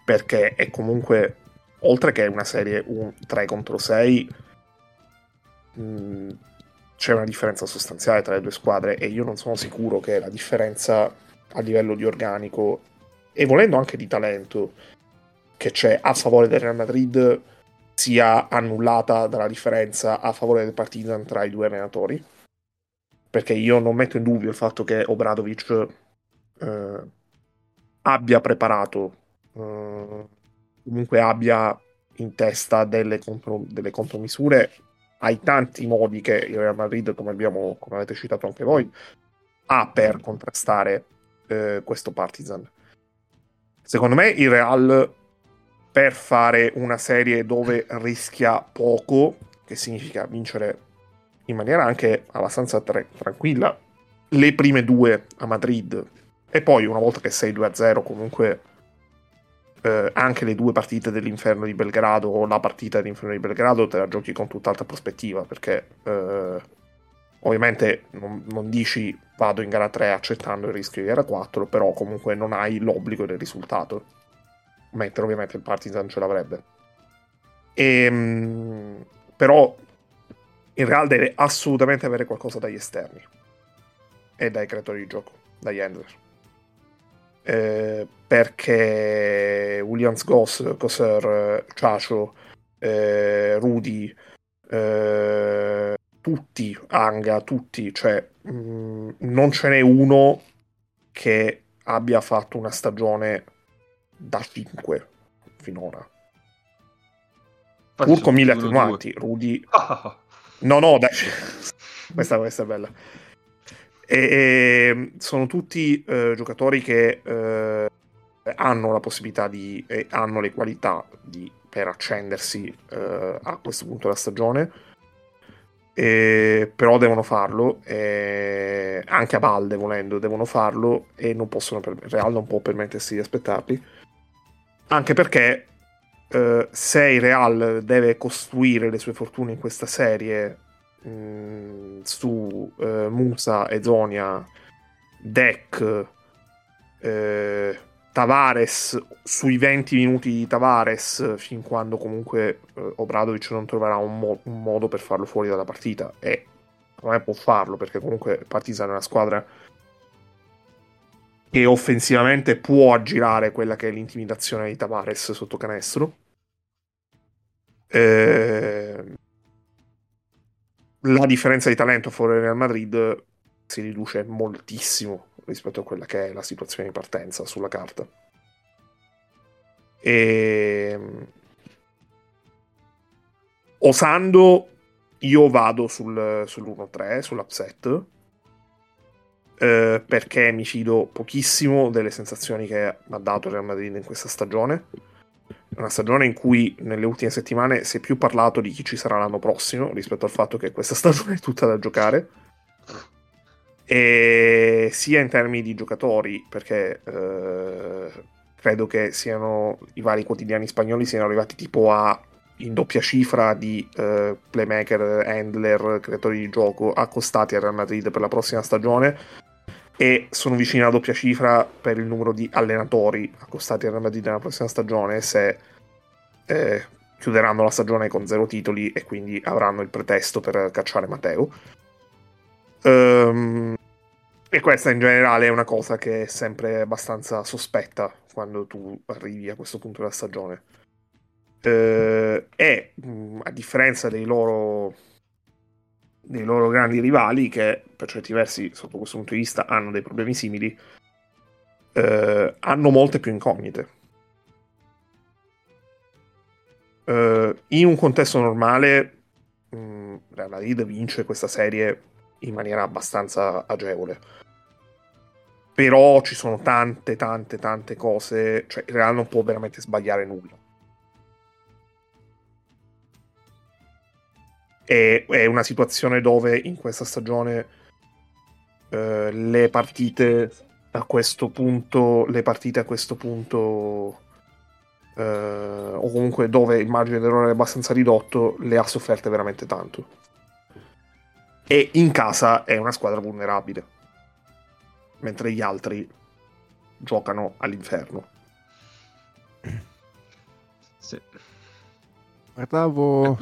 [SPEAKER 3] Perché è comunque, oltre che una serie un 3 contro 6, mh, mm, c'è una differenza sostanziale tra le due squadre e io non sono sicuro che la differenza a livello di organico e volendo anche di talento che c'è a favore del Real Madrid sia annullata dalla differenza a favore del Partizan tra i due allenatori perché io non metto in dubbio il fatto che Obradovic eh, abbia preparato eh, comunque abbia in testa delle, comprom- delle contromisure ai tanti modi che il Real Madrid, come, abbiamo, come avete citato anche voi, ha per contrastare eh, questo Partizan. Secondo me il Real per fare una serie dove rischia poco, che significa vincere in maniera anche abbastanza tra- tranquilla, le prime due a Madrid. E poi una volta che sei 2-0 comunque eh, anche le due partite dell'inferno di Belgrado o la partita dell'inferno di Belgrado te la giochi con tutt'altra prospettiva perché eh, ovviamente non, non, dici vado in gara 3 accettando il rischio di gara 4 però comunque non hai l'obbligo del risultato mentre ovviamente il Partizan ce l'avrebbe. E, ehm, però il Real deve assolutamente avere qualcosa dagli esterni e dai creatori di gioco dagli handler. Eh, perché Williams Goss, Coser, Ciacio, eh, Rudy, eh, tutti, Anga, tutti, cioè mh, mm, non ce n'è uno che abbia fatto una stagione da 5 finora. Pur con mille attenuanti, Rudy... No, no, dai. questa, questa è bella. E, e sono tutti eh, giocatori che eh, hanno la possibilità di e hanno le qualità di, per accendersi eh, a questo punto della stagione. E, però devono farlo anche a balde volendo devono farlo e non possono Real non può permettersi di aspettarli anche perché eh, se il Real deve costruire le sue fortune in questa serie Mm, su eh, Musa e Zonia, Deck, eh, Tavares sui 20 minuti di Tavares fin quando comunque eh, Obradovic non troverà un, mo- un, modo per farlo fuori dalla partita. E secondo me può farlo perché comunque Partizan è una squadra che offensivamente può aggirare quella che è l'intimidazione di Tavares sotto canestro eh, la differenza di talento fuori Real Madrid si riduce moltissimo rispetto a quella che è la situazione di partenza sulla carta. E... Ehm, osando, io vado sul, sull'1-3, sull'upset, eh, perché mi fido pochissimo delle sensazioni che ha dato Real Madrid in questa stagione una stagione in cui nelle ultime settimane si è più parlato di chi ci sarà l'anno prossimo rispetto al fatto che questa stagione è tutta da giocare. E sia in termini di giocatori, perché eh, credo che siano i vari quotidiani spagnoli siano arrivati tipo a in doppia cifra di eh, playmaker, handler, creatori di gioco accostati al Real Madrid per la prossima stagione e sono vicini alla doppia cifra per il numero di allenatori accostati al Real Madrid nella prossima stagione se eh, chiuderanno la stagione con zero titoli e quindi avranno il pretesto per cacciare Matteo. Um, e questa in generale è una cosa che è sempre abbastanza sospetta quando tu arrivi a questo punto della stagione. Uh, e a differenza dei loro dei loro grandi rivali che per certi versi sotto questo punto di vista hanno dei problemi simili eh, hanno molte più incognite. Eh, in un contesto normale mh, mm, Real Madrid vince questa serie in maniera abbastanza agevole. Però ci sono tante tante tante cose cioè il Real non può veramente sbagliare nulla è, è una situazione dove in questa stagione eh, le partite a questo punto le partite a questo punto eh, o comunque dove il margine d'errore è abbastanza ridotto le ha sofferte veramente tanto e in casa è una squadra vulnerabile mentre gli altri giocano all'inferno
[SPEAKER 2] sì. guardavo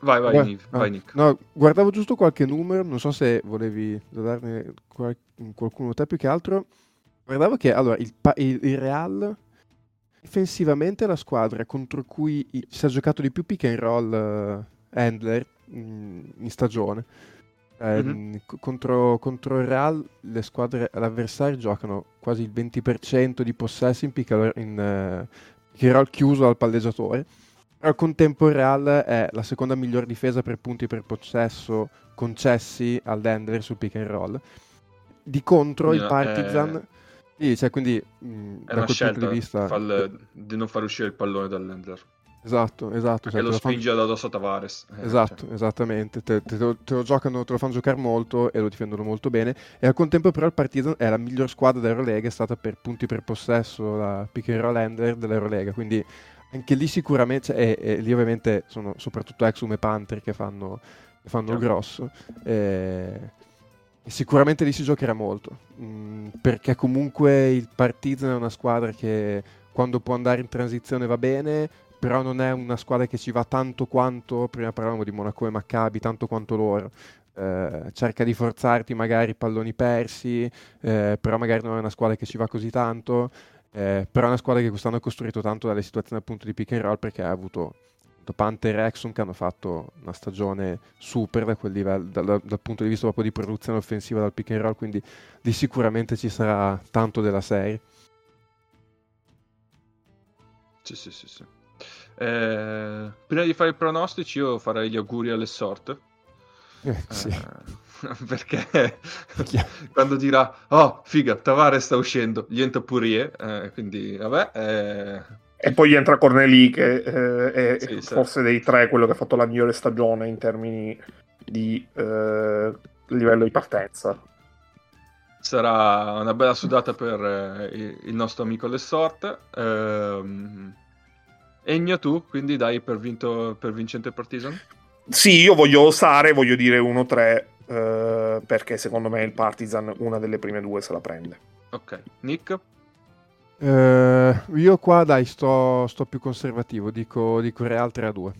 [SPEAKER 1] Vai, vai, Nick, ah, vai Nick.
[SPEAKER 2] No, guardavo giusto qualche numero, non so se volevi darne qual- qualcuno te più che altro. Guardavo che allora il, il, il Real difensivamente è la squadra contro cui si è giocato di più pick and roll uh, handler in, in stagione. Eh, mm-hmm. contro, contro, il Real le squadre l'avversario giocano quasi il 20% di possesso in pick in, uh, pick and roll chiuso dal palleggiatore al contempo il Real è la seconda miglior difesa per punti per possesso concessi al Denver sul pick and roll. Di contro il Partizan... È... Sì, cioè, quindi
[SPEAKER 1] mh, è da quel punto di vista... Fall... di non far uscire il pallone dall'Endler.
[SPEAKER 2] Esatto, esatto.
[SPEAKER 1] Cioè, lo spinge fan... addosso a Tavares.
[SPEAKER 2] Eh, esatto, cioè. esattamente. Te, te, te, te, lo giocano, te lo fanno giocare molto e lo difendono molto bene. E al contempo però il Partizan è la miglior squadra dell'Eurolega, è stata per punti per possesso la pick and roll handler dell'Eurolega, quindi anche lì sicuramente, e, e, lì ovviamente sono soprattutto Exum e Panther che fanno, che fanno il grosso. E, e sicuramente lì si giocherà molto, mh, mm, perché comunque il Partizan è una squadra che quando può andare in transizione va bene, però non è una squadra che ci va tanto quanto, prima parlavamo di Monaco e Maccabi, tanto quanto loro. Eh, cerca di forzarti magari palloni persi, eh, però magari non è una squadra che ci va così tanto. Eh, però è una squadra che quest'anno ha costruito tanto dalle situazioni appunto di pick and roll perché ha avuto Panther e Exxon che hanno fatto una stagione super da quel livello, da, da, dal punto di vista proprio di produzione offensiva dal pick and roll, quindi di sicuramente ci sarà tanto della serie.
[SPEAKER 1] Sì, sì, sì, sì. Eh, prima di fare i pronostici io farei gli auguri alle sorte.
[SPEAKER 2] Eh, sì.
[SPEAKER 1] Eh, perché quando dirà oh figa Tavares sta uscendo gli entra Purie eh, quindi vabbè eh...
[SPEAKER 3] e poi entra Corneli che eh, è sì, forse sì. dei tre quello che ha fatto la migliore stagione in termini di eh, livello di partenza.
[SPEAKER 1] Sarà una bella sudata per eh, il nostro amico Lessort ehm... Egno tu quindi dai per, vinto, per vincente Partizan?
[SPEAKER 3] Sì, io voglio osare, voglio dire 1-3 eh, perché secondo me il Partizan una delle prime due se la prende.
[SPEAKER 1] Ok, Nick?
[SPEAKER 2] Eh, io qua dai sto, sto, più conservativo, dico, dico Real 3-2.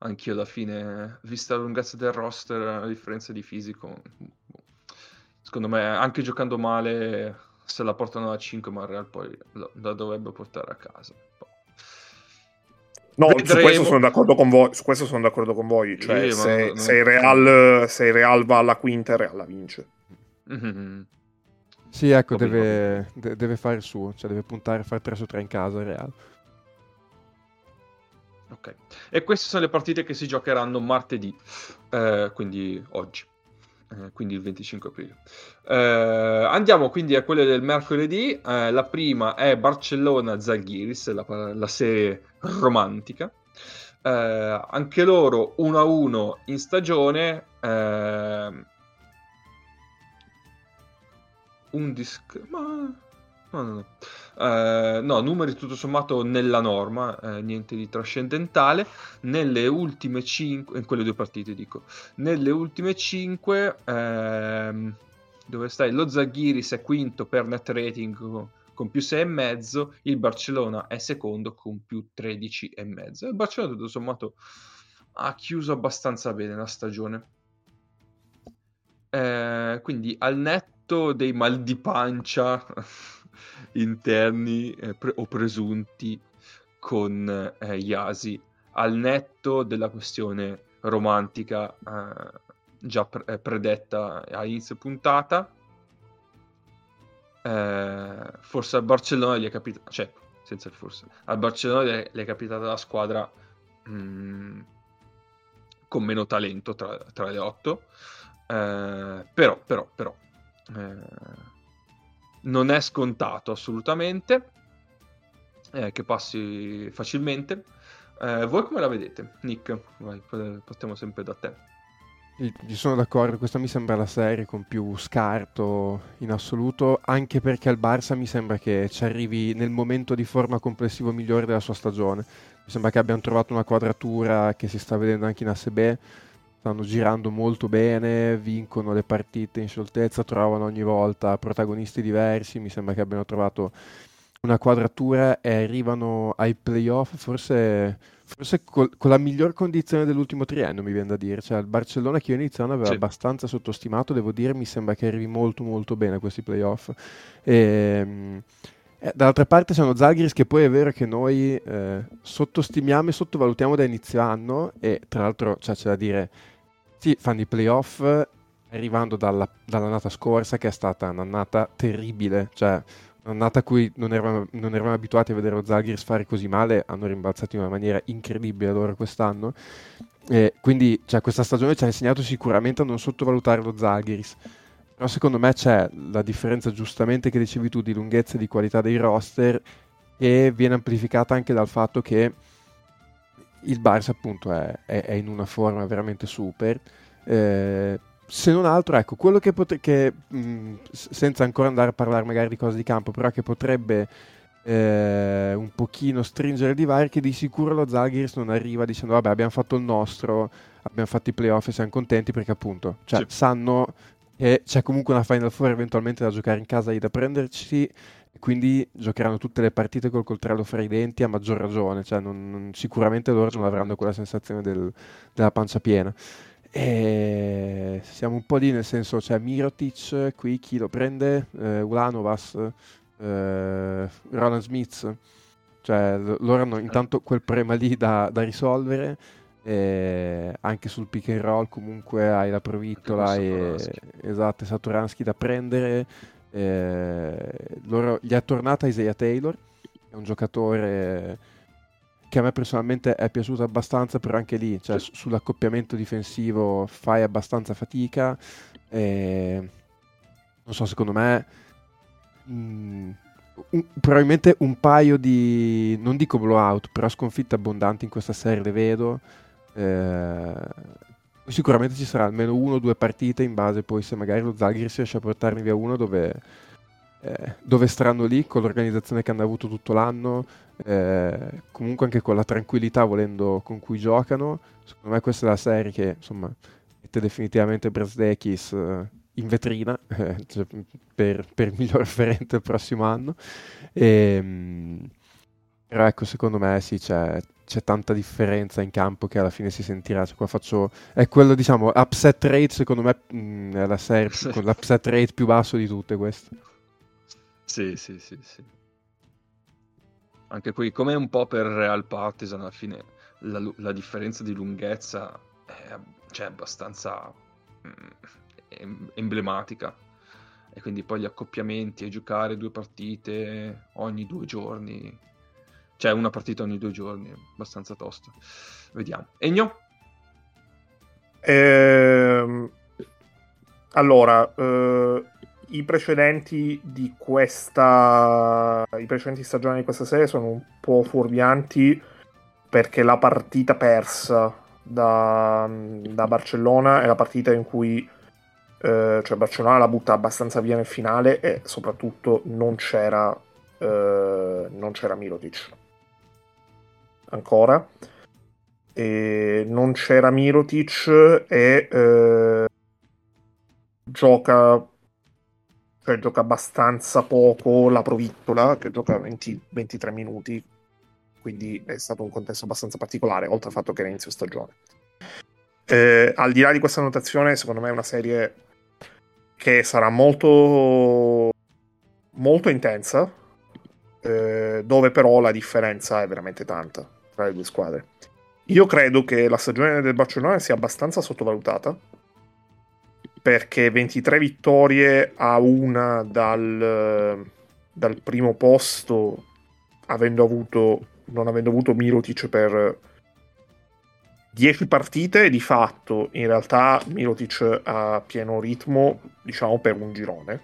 [SPEAKER 1] Anch'io alla fine, vista la lunghezza del roster, a differenza di fisico, secondo me anche giocando male se la portano a 5, ma il Real poi la dovrebbe portare a casa.
[SPEAKER 3] No, su questo sono d'accordo con voi. Su questo sono d'accordo con voi. Cioè, sì, se, non... se, il Real, se il Real va alla quinta, il Real la vince.
[SPEAKER 2] Mm-hmm. Sì, ecco, deve, de- deve, fare il suo, cioè deve puntare a fare 3 su 3 in casa il Real.
[SPEAKER 1] Ok, e queste sono le partite che si giocheranno martedì, eh, quindi oggi. Eh, quindi il 25 aprile. Eh, andiamo quindi a quelle del mercoledì. Eh, la prima è Barcellona-Zalgiris, la, la serie romantica. Eh, anche loro 1-1 in stagione. Eh, un disc... Ma No, no, no. Uh, no, numeri tutto sommato nella norma, eh, niente di trascendentale. Nelle ultime 5, in quelle due partite dico, nelle ultime 5, ehm, dove stai? Lo Zaghiris è quinto per net rating con, con più 6,5, il Barcellona è secondo con più 13,5. Il Barcellona tutto sommato ha chiuso abbastanza bene la stagione. Eh, quindi al netto dei mal di pancia interni eh, pre- o presunti con eh, Yasi, al netto della questione romantica eh, già pre- eh, predetta a inizio puntata. Eh, forse al Barcellona gli è capitato, cioè, senza il forse, al Barcellona gli è, gli è capitata la squadra mh, mm, con meno talento tra, tra le otto. Eh, però, però, però, eh, non è scontato assolutamente eh, che passi facilmente. Eh, voi come la vedete? Nick, vai, partiamo sempre da te.
[SPEAKER 2] Io sono d'accordo, questa mi sembra la serie con più scarto in assoluto, anche perché al Barça mi sembra che ci arrivi nel momento di forma complessivo migliore della sua stagione. Mi sembra che abbiano trovato una quadratura che si sta vedendo anche in ASB, stanno girando molto bene, vincono le partite in scioltezza, trovano ogni volta protagonisti diversi, mi sembra che abbiano trovato una quadratura e arrivano ai playoff forse, forse col, con la miglior condizione dell'ultimo triennio mi viene da dire, cioè il Barcellona che io iniziando aveva sì. abbastanza sottostimato, devo dire mi sembra che arrivi molto molto bene a questi playoff. E, ehm, eh, dall'altra parte sono Zagris che poi è vero che noi eh, sottostimiamo e sottovalutiamo da inizio anno e tra l'altro cioè, c'è da dire sì, fanno i playoff arrivando dalla, dall'annata scorsa che è stata un'annata terribile, cioè un'annata a cui non eravamo, non eravamo abituati a vedere lo Zagris fare così male, hanno rimbalzato in una maniera incredibile loro quest'anno. E quindi cioè, questa stagione ci ha insegnato sicuramente a non sottovalutare lo Zagris. Però secondo me c'è la differenza giustamente che dicevi tu di lunghezza e di qualità dei roster e viene amplificata anche dal fatto che il Barça appunto è, è, è in una forma veramente super. Eh, se non altro, ecco, quello che, potre- che mh, senza ancora andare a parlare magari di cose di campo, però che potrebbe eh, un pochino stringere il divario, che di sicuro lo Zaghiris non arriva dicendo vabbè abbiamo fatto il nostro, abbiamo fatto i playoff e siamo contenti perché appunto cioè, sì. sanno che c'è comunque una Final Four eventualmente da giocare in casa lì da prenderci quindi giocheranno tutte le partite col coltello fra i denti a maggior ragione, cioè non, non, sicuramente loro non avranno quella sensazione del, della pancia piena. E siamo un po' lì nel senso, cioè Mirotic, qui chi lo prende? Eh, Ulanovas, eh, Roland Smith, cioè loro hanno intanto quel problema lì da, da risolvere. Eh, anche sul pick and roll comunque hai la provittola e esatto, Saturansky da prendere eh, loro, gli è tornata Isaiah Taylor è un giocatore che a me personalmente è piaciuto abbastanza, però anche lì, cioè, sì. sull'accoppiamento difensivo fai abbastanza fatica. E, non so, secondo me, mh, mm, un, probabilmente un paio di, non dico blowout, però sconfitte abbondanti in questa serie le vedo. Eh, sicuramente ci sarà almeno uno o due partite in base poi se magari lo Zagris riesce a portarne via uno dove eh, dove staranno lì con l'organizzazione che hanno avuto tutto l'anno, eh, comunque anche con la tranquillità volendo con cui giocano. Secondo me questa è la serie che insomma mette definitivamente Brasdekis eh, in vetrina eh, cioè, per, per, miglior referente il prossimo anno. E, ehm, però ecco, secondo me sì, c'è, c'è, tanta differenza in campo che alla fine si sentirà. Cioè, qua faccio, è quello, diciamo, upset rate, secondo me mh, mm, è la serie con l'upset rate più basso di tutte queste.
[SPEAKER 1] Sì, sì, sì, sì. Anche qui, come un po' per Real Partisan, alla fine la, la differenza di lunghezza è cioè, abbastanza mm, emblematica. E quindi poi gli accoppiamenti e giocare due partite ogni due giorni, cioè una partita ogni due giorni, abbastanza tosto. Vediamo. Egno?
[SPEAKER 3] Ehm... Allora, eh, i precedenti di questa i precedenti stagioni di questa serie sono un po' fuorvianti perché la partita persa da, da Barcellona è la partita in cui eh, cioè Barcellona la butta abbastanza via nel finale e soprattutto non c'era eh, non c'era Mirotic ancora. E non c'era Mirotic e eh, gioca cioè gioca abbastanza poco la Provittola, che gioca 20, 23 minuti, quindi è stato un contesto abbastanza particolare, oltre al fatto che era inizio stagione. Eh, al di là di questa notazione, secondo me è una serie che sarà molto, molto intensa, eh, dove però la differenza è veramente tanta tra le due squadre. Io credo che la stagione del Barcellona sia abbastanza sottovalutata perché 23 vittorie a una dal, dal primo posto, avendo avuto, non avendo avuto Mirotic per 10 partite, di fatto in realtà Mirotic a pieno ritmo, diciamo per un girone.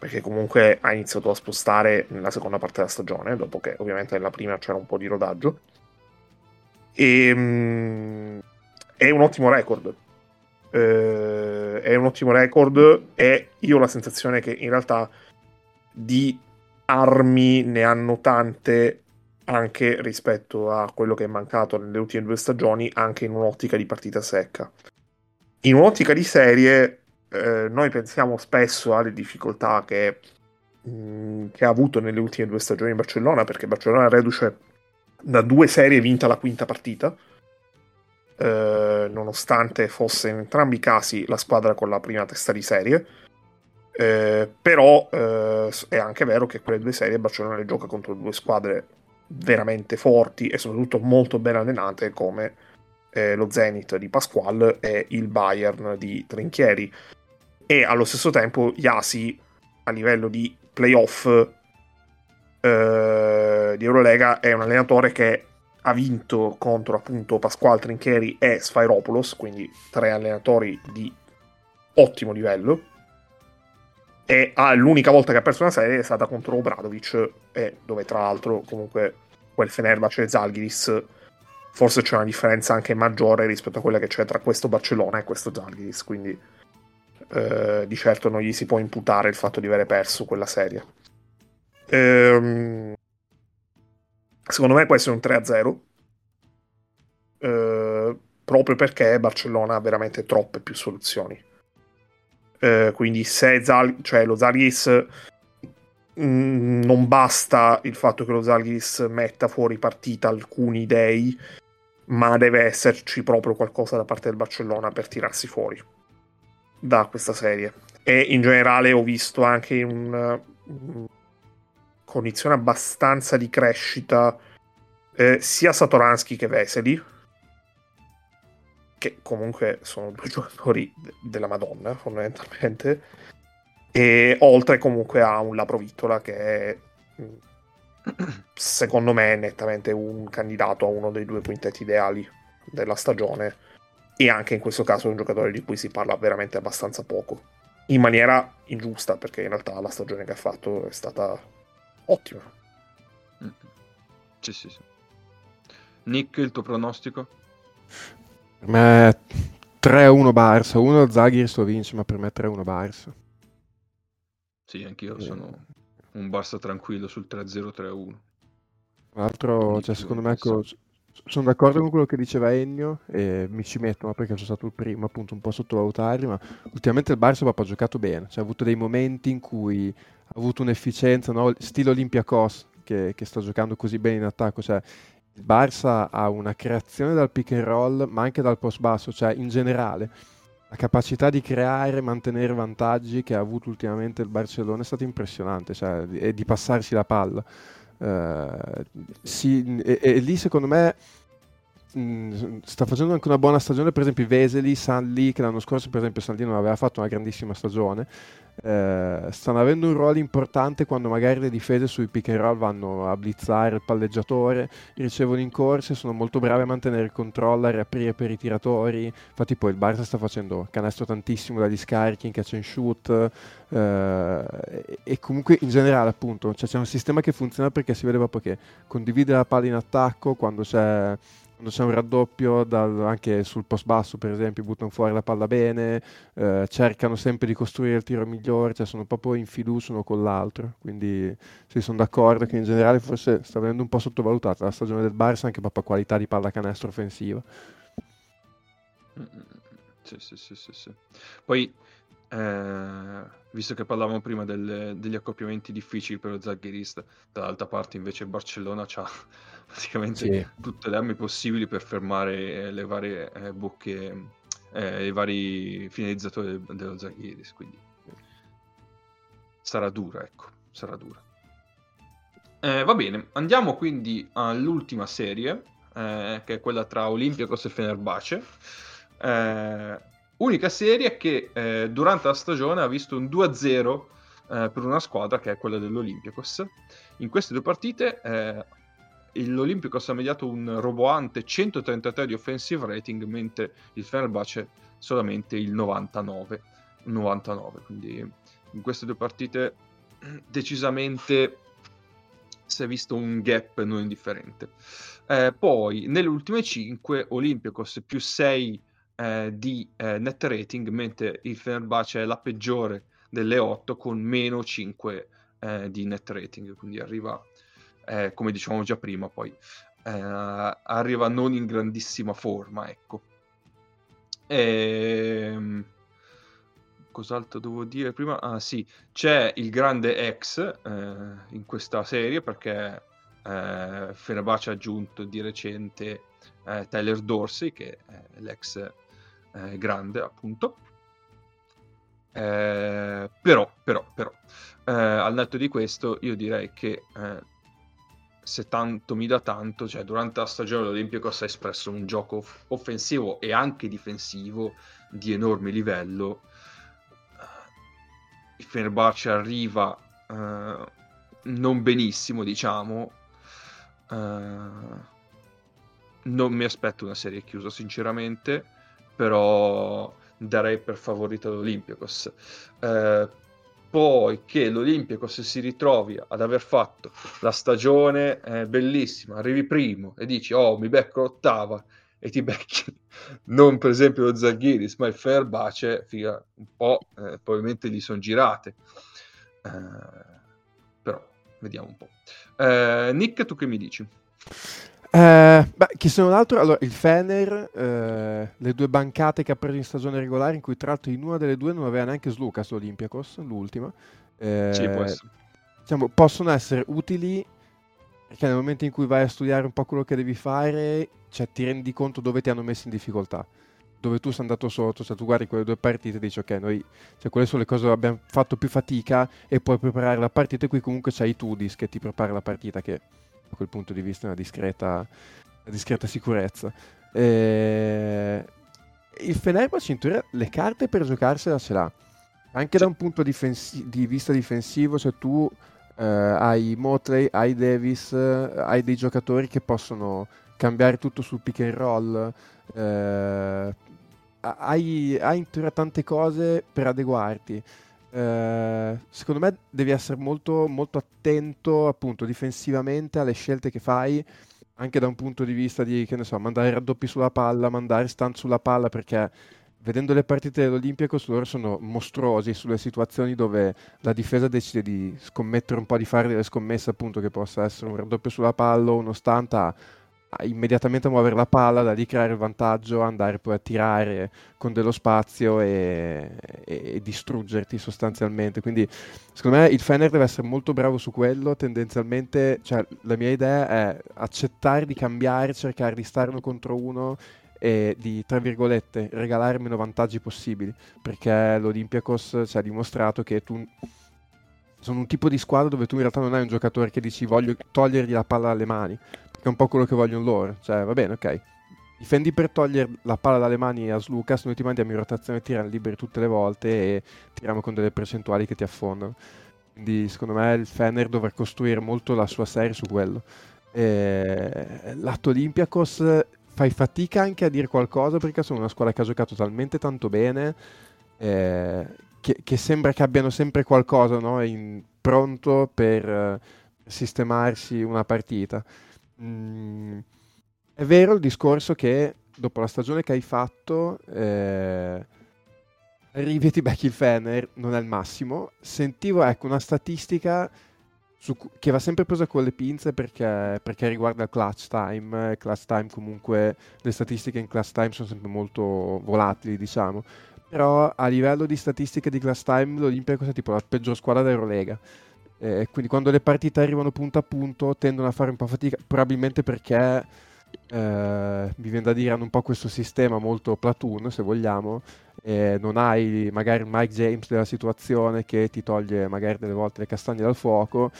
[SPEAKER 3] Perché comunque ha iniziato a spostare nella seconda parte della stagione, dopo che ovviamente nella prima c'era un po' di rodaggio. E, um, è un ottimo record eh, è un ottimo record e io ho la sensazione che in realtà di armi ne hanno tante anche rispetto a quello che è mancato nelle ultime due stagioni, anche in un'ottica di partita secca. In un'ottica di serie, eh, noi pensiamo spesso alle difficoltà che mh, che ha avuto nelle ultime due stagioni in Barcellona, perché Barcellona reduce da due serie vinta la quinta partita, eh, nonostante fosse in entrambi i casi la squadra con la prima testa di serie. Eh, però eh, è anche vero che quelle due serie Barcellona le gioca contro due squadre veramente forti e soprattutto molto ben allenate come eh, lo Zenit di Pasquale e il Bayern di Trinchieri e allo stesso tempo Yasi a livello di playoff eh, di Eurolega è un allenatore che ha vinto contro appunto Pasquale Trinchieri e Sfairopoulos quindi tre allenatori di ottimo livello. E ah, l'unica volta che ha perso una serie è stata contro Obradovic e dove tra l'altro comunque quel Fenerbahce e Zalgiris forse c'è una differenza anche maggiore rispetto a quella che c'è tra questo Barcellona e questo Zalgiris quindi eh, di certo non gli si può imputare il fatto di aver perso quella serie. Ehm, secondo me può essere un 3-0 eh, proprio perché Barcellona ha veramente troppe più soluzioni. Eh, quindi se Zal- cioè lo Zalgiris mh, mm, non basta il fatto che lo Zalgiris metta fuori partita alcuni dei, ma deve esserci proprio qualcosa da parte del Barcellona per tirarsi fuori da questa serie. E in generale ho visto anche in una mm, condizione abbastanza di crescita eh, sia Satoransky che Veseli che comunque sono due giocatori della Madonna, fondamentalmente. E oltre comunque a un Laprovittola che è, secondo me, nettamente un candidato a uno dei due quintetti ideali della stagione. E anche in questo caso è un giocatore di cui si parla veramente abbastanza poco. In maniera ingiusta, perché in realtà la stagione che ha fatto è stata ottima.
[SPEAKER 1] Sì, sì, sì. Nick, il tuo pronostico?
[SPEAKER 2] Per me 3-1 Barça. Uno Zaghiris lo vince, ma per me 3-1 Barça.
[SPEAKER 1] Sì, anch'io eh. sono un Barça tranquillo sul 3-0-3-1.
[SPEAKER 2] Tra l'altro, cioè, secondo me, ecco, sono d'accordo con quello che diceva Ennio e mi ci metto no? perché sono stato il primo appunto un po' sottovalutare ma ultimamente il Barça ha giocato bene cioè, ha avuto dei momenti in cui ha avuto un'efficienza no? stile Olympiacos che, che sta giocando così bene in attacco cioè, il Barça ha una creazione dal pick and roll, ma anche dal post basso, cioè in generale la capacità di creare e mantenere vantaggi che ha avuto ultimamente il Barcellona è stata impressionante, cioè, e di passarsi la palla. Uh, sì, e, e, lì secondo me mm, sta facendo anche una buona stagione, per esempio Veseli, Sanli, che l'anno scorso per esempio Sanli non aveva fatto una grandissima stagione, eh, stanno avendo un ruolo importante quando magari le difese sui pick and roll vanno a blizzare il palleggiatore, ricevono in corsa e sono molto bravi a mantenere il controllo, a riaprire per i tiratori. Infatti poi il Barça sta facendo canestro tantissimo dagli scarichi in catch and shoot eh, e comunque in generale appunto cioè, c'è un sistema che funziona perché si vede proprio che condivide la palla in attacco quando c'è quando c'è un raddoppio dal, anche sul post basso per esempio buttano fuori la palla bene eh, cercano sempre di costruire il tiro migliore cioè sono proprio in fiducia uno con l'altro. Quindi sì, sono d'accordo che in generale forse sta venendo un po' sottovalutata la stagione del Barça anche proprio a qualità di pallacanestro offensiva
[SPEAKER 1] sì sì sì sì, sì. poi eh, visto che parlavamo prima del, degli accoppiamenti difficili per lo Zagherista dall'altra parte invece Barcellona ha praticamente sì. tutte le armi possibili per fermare eh, le varie eh, bocche, eh, i vari finalizzatori dello Zaghiris. Quindi sarà dura, ecco, sarà dura. Eh, va bene, andiamo quindi all'ultima serie, eh, che è quella tra Olympiacos e Fenerbahce. Eh, unica serie che durante la stagione ha visto un 2-0 per una squadra che è quella dell'Olympiacos. In queste due partite l'Olimpicos ha mediato un roboante 133 di offensive rating, mentre il Fenerbahce solamente il 99. 99 quindi in queste due partite decisamente si è visto un gap non indifferente. Eh, poi nelle ultime 5 Olympiacos più 6 eh, di eh, net rating, mentre il Fenerbahce è la peggiore delle 8 con meno 5 eh, di net rating, quindi arriva eh, come dicevamo già prima, poi eh, arriva non in grandissima forma, ecco. E... Ehm, cos'altro devo dire prima? Ah sì, c'è il grande ex eh, in questa serie perché eh, Fenerbahce ha aggiunto di recente eh, Tyler Dorsey che è l'ex eh, grande appunto. Eh, però, però, però, eh, al netto di questo io direi che eh, se tanto mi dà tanto, cioè durante la stagione l'Olympiacos ha espresso un gioco offensivo e anche difensivo di enorme livello. Il Fenerbahce arriva uh, non benissimo, diciamo. Non mi aspetto una serie chiusa, sinceramente, però darei per favorito l'Olympiacos. Uh, poi che l'Olympiacos si ritrovi ad aver fatto la stagione eh, bellissima, arrivi primo e dici oh mi becco l'ottava e ti becchi non per esempio lo Zaghiris ma il Fenerbahce figa, un po' eh, probabilmente gli sono girate eh, però vediamo un po' eh, Nick tu che mi dici?
[SPEAKER 2] Eh, beh, chi se non altro, allora il Fener, eh, le due bancate che ha preso in stagione regolare, in cui tra l'altro in una delle due non aveva neanche Slucas Olympiacos, l'ultima.
[SPEAKER 1] Eh, sì, può essere.
[SPEAKER 2] Diciamo, possono essere utili perché nel momento in cui vai a studiare un po' quello che devi fare, cioè, ti rendi conto dove ti hanno messo in difficoltà. Dove tu sei andato sotto, cioè tu guardi quelle due partite e dici ok, noi, cioè, quelle sono le cose dove abbiamo fatto più fatica e puoi preparare la partita e qui comunque c'hai i Tudis che ti prepara la partita che da quel punto di vista una discreta, una discreta sicurezza. E... Il Fenerbahce in teoria le carte per giocarsela ce l'ha. Anche da un punto difensi- di vista difensivo, se tu eh, hai Motley, hai Davis, eh, hai dei giocatori che possono cambiare tutto sul pick and roll, eh, hai, hai in teoria tante cose per adeguarti. Eh, secondo me devi essere molto, molto attento appunto difensivamente alle scelte che fai anche da un punto di vista di che ne so mandare raddoppi sulla palla mandare stand sulla palla perché vedendo le partite dell'Olimpiakos loro sono mostruosi sulle situazioni dove la difesa decide di scommettere un po' di fare delle scommesse appunto che possa essere un raddoppio sulla palla o uno stunt a immediatamente muovere la palla, da lì creare il vantaggio, andare poi a tirare con dello spazio e, e, e, distruggerti sostanzialmente. Quindi secondo me il Fener deve essere molto bravo su quello, tendenzialmente cioè, la mia idea è accettare di cambiare, cercare di stare uno contro uno e di, tra virgolette, regalare meno vantaggi possibili, perché l'Olympiakos ci ha dimostrato che tu sono un tipo di squadra dove tu in realtà non hai un giocatore che dici voglio togliergli la palla dalle mani, che è un po' quello che vogliono loro. Cioè, va bene, ok. Difendi per togliere la palla dalle mani a Slucas, noi ti mandiamo in rotazione tirano liberi tutte le volte e tiriamo con delle percentuali che ti affondano. Quindi secondo me il Fener dovrà costruire molto la sua serie su quello. E... Lato Olympiacos fai fatica anche a dire qualcosa perché sono una squadra che ha giocato talmente tanto bene eh, che, che, sembra che abbiano sempre qualcosa no? in, pronto per uh, sistemarsi una partita. Mm, è vero il discorso che dopo la stagione che hai fatto, eh, arrivi e ti becchi il Fener, non è il massimo. Sentivo ecco, una statistica su, che va sempre presa con le pinze perché, perché, riguarda il clutch time. Clutch time comunque, le statistiche in clutch time sono sempre molto volatili, diciamo. Però a livello di statistiche di clutch time l'Olimpia è tipo la peggior squadra dell'Eurolega. Eh, quindi quando le partite arrivano punto a punto tendono a fare un po' fatica, probabilmente perché eh, mi viene da dire hanno un po' questo sistema molto platoon, se vogliamo, e non hai magari Mike James della situazione che ti toglie magari delle volte le castagne dal fuoco.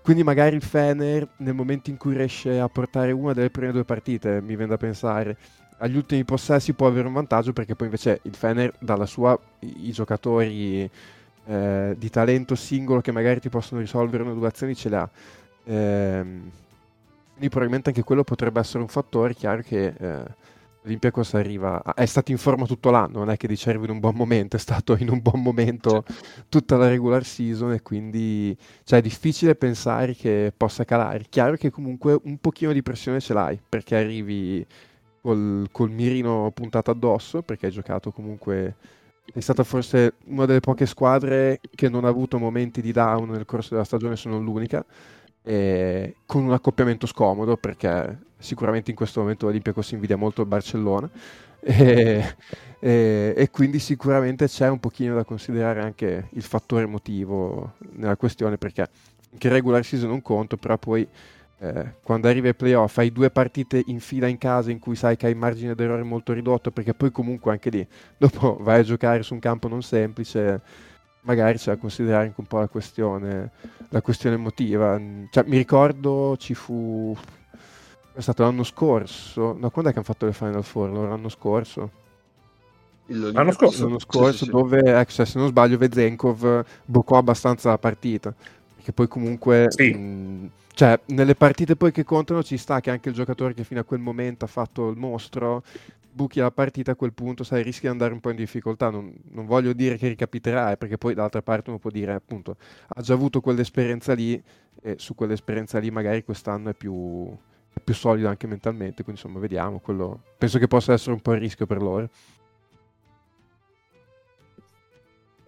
[SPEAKER 2] Quindi magari il Fener nel momento in cui riesce a portare una delle prime due partite, mi viene da pensare, agli ultimi possessi può avere un vantaggio perché poi invece il Fener dalla sua i giocatori eh, di talento singolo che magari ti possono risolvere una due azioni ce l'ha. Ehm, quindi probabilmente anche quello potrebbe essere un fattore, chiaro che eh, l'Olympiacos arriva, è stato in forma tutto l'anno, non è che dice in un buon momento, è stato in un buon momento tutta la regular season e quindi cioè, è difficile pensare che possa calare. Chiaro che comunque un pochino di pressione ce l'hai perché arrivi col, col mirino puntato addosso, perché hai giocato comunque è stata forse una delle poche squadre che non ha avuto momenti di down nel corso della stagione, sono l'unica, e con un accoppiamento scomodo perché sicuramente in questo momento l'Olympiacos invidia molto il Barcellona. E, e, e, quindi sicuramente c'è un pochino da considerare anche il fattore emotivo nella questione perché che regular season un conto, però poi eh, quando arrivi ai playoff hai due partite in fila in casa in cui sai che hai margine d'errore molto ridotto perché poi comunque anche lì dopo vai a giocare su un campo non semplice magari c'è da considerare anche un po' la questione, la questione emotiva. Cioè, mi ricordo ci fu... è stato l'anno scorso, no, quando è che hanno fatto le Final Four? L'anno scorso?
[SPEAKER 3] L'anno scorso?
[SPEAKER 2] L'anno scorso, sì, dove, sì. Ecco, se non sbaglio, Vezenkov boccò abbastanza la partita. Perché poi comunque...
[SPEAKER 3] Sì. Mh,
[SPEAKER 2] cioè, nelle partite poi che contano ci sta che anche il giocatore che fino a quel momento ha fatto il mostro buchi la partita a quel punto, sai, rischi di andare un po' in difficoltà. Non, non voglio dire che ricapiterà, eh, perché poi dall'altra parte uno può dire, appunto, ha già avuto quell'esperienza lì e su quell'esperienza lì magari quest'anno è più, è più solido anche mentalmente, quindi insomma vediamo, quello... penso che possa essere un po' il rischio per loro.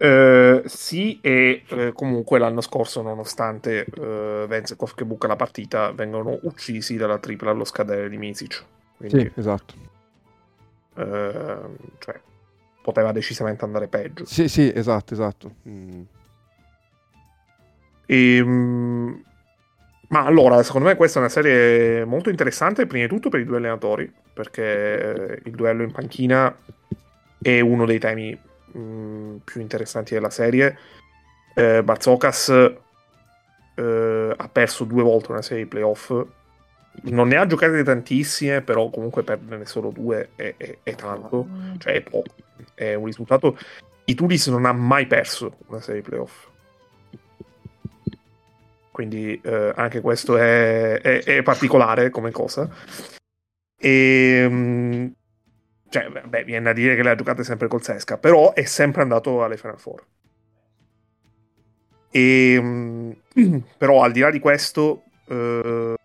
[SPEAKER 3] Uh, sì, e uh, comunque l'anno scorso, nonostante uh, Venzekov che buca la partita, vengono uccisi dalla tripla allo scadere di Misic.
[SPEAKER 2] Quindi... Sì, esatto.
[SPEAKER 3] Cioè, poteva decisamente andare peggio.
[SPEAKER 2] Sì, sì, esatto, esatto. Mm.
[SPEAKER 3] E, ehm, ma allora, secondo me questa è una serie molto interessante, prima di tutto per i due allenatori, perché il duello in panchina è uno dei temi mh, mm, più interessanti della serie. Eh, Barzokas eh, ha perso due volte una serie di playoff non ne ha giocate tantissime, però comunque perderne solo due è, è, è tanto, cioè è poco. È un risultato. I Tulis non ha mai perso una serie di playoff. Quindi eh, anche questo è, è, particolare come cosa. E, ehm, cioè, beh, viene a dire che le ha giocate sempre col Sesca, però è sempre andato alle Final Four. E, ehm, però al di là di questo, eh,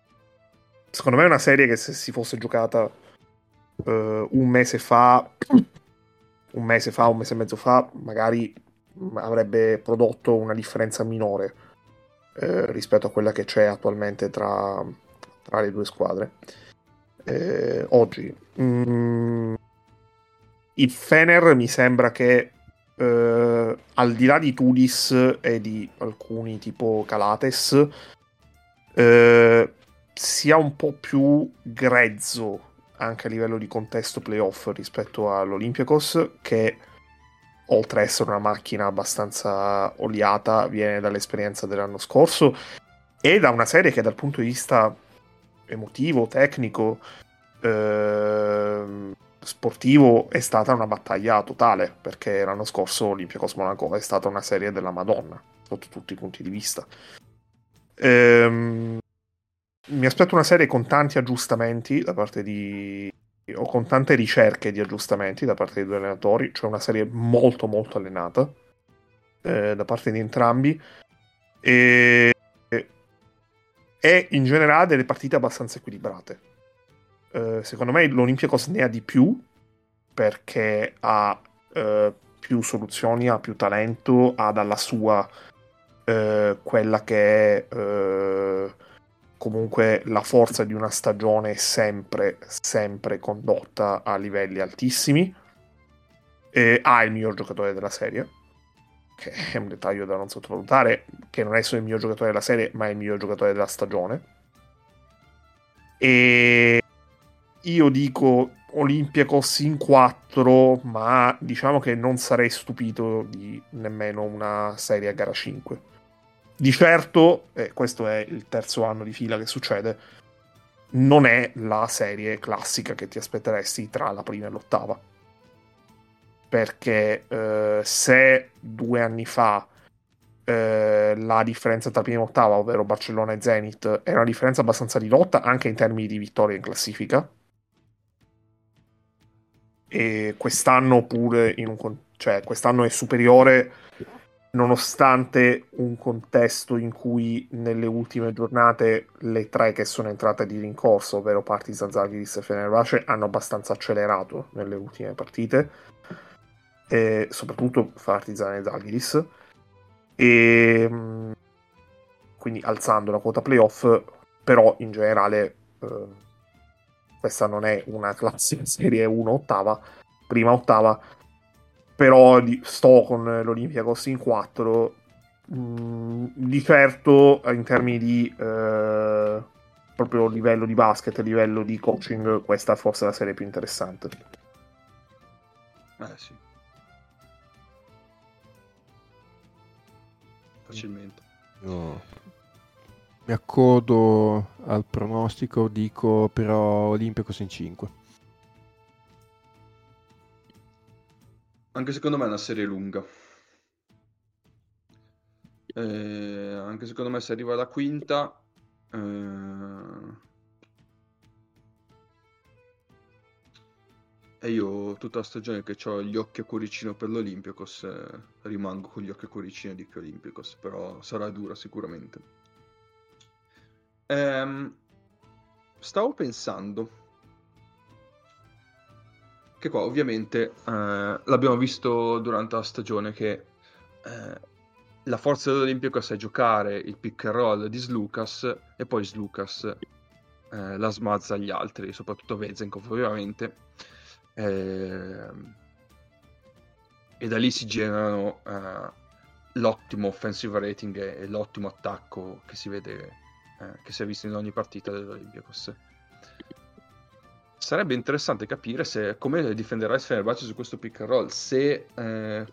[SPEAKER 3] secondo me è una serie che se si fosse giocata uh, un mese fa, un mese fa, un mese e mezzo fa, magari avrebbe prodotto una differenza minore uh, rispetto a quella che c'è attualmente tra, tra le due squadre. Uh, oggi mm, il Fener mi sembra che al di là di Tudis e di alcuni tipo Calates, sia un po' più grezzo anche a livello di contesto playoff rispetto all'Olympiacos che oltre a essere una macchina abbastanza oliata viene dall'esperienza dell'anno scorso e da una serie che dal punto di vista emotivo, tecnico, eh, sportivo è stata una battaglia totale perché l'anno scorso Olympiacos Monaco è stata una serie della Madonna sotto tutti i punti di vista. Ehm, mi aspetto una serie con tanti aggiustamenti da parte di o con tante ricerche di aggiustamenti da parte dei due allenatori, cioè una serie molto molto allenata eh, da parte di entrambi e, e in generale delle partite abbastanza equilibrate. Eh, secondo me l'Olympiacos ne ha di più perché ha eh, più soluzioni, ha più talento, ha dalla sua eh, quella che è eh, comunque la forza di una stagione sempre, sempre condotta a livelli altissimi. E ha il miglior giocatore della serie, che è un dettaglio da non sottovalutare, che non è solo il miglior giocatore della serie, ma è il miglior giocatore della stagione. E io dico Olympiacos in 4, ma diciamo che non sarei stupito di nemmeno una serie a gara 5 di certo, e questo è il terzo anno di fila che succede, non è la serie classica che ti aspetteresti tra la prima e l'ottava. Perché eh, se due anni fa eh, la differenza tra prima e ottava, ovvero Barcellona e Zenit, era una differenza abbastanza ridotta anche in termini di vittorie in classifica, e quest'anno pure in un, cioè quest'anno è superiore nonostante un contesto in cui nelle ultime giornate le tre che sono entrate di rincorso, ovvero Partizan, Zaghiris e Fenerbahce, hanno abbastanza accelerato nelle ultime partite, e soprattutto Partizan e Zaghiris, e mm, quindi alzando la quota playoff, però in generale eh, questa non è una classica serie 1 ottava, prima ottava, però di, sto con l'Olympiacos in 4. Mm, di certo in termini di eh, proprio livello di basket, livello di coaching, questa forse è la serie più interessante.
[SPEAKER 1] Eh sì. Facilmente.
[SPEAKER 2] Io mi accodo al pronostico, dico però Olympiacos in 5.
[SPEAKER 1] Anche secondo me è una serie lunga. Eh, anche secondo me se arriva alla quinta... Eh... E io tutta la stagione che ho gli occhi a cuoricino per l'Olympiacos eh, rimango con gli occhi a cuoricino di che Olympiacos, però sarà dura sicuramente. Ehm, stavo pensando che qua ovviamente eh, l'abbiamo visto durante la stagione che eh, la forza dell'Olympiacos è giocare il pick and roll di Slucas e poi Slucas eh, la smazza agli altri, soprattutto Vezenkov ovviamente. Eh, e da lì si generano l'ottimo offensive rating e, l'ottimo attacco che si vede, eh, che si è visto in ogni partita dell'Olympiacos. Sarebbe interessante capire se, come difenderà il Fenerbahce su questo pick and roll, se eh,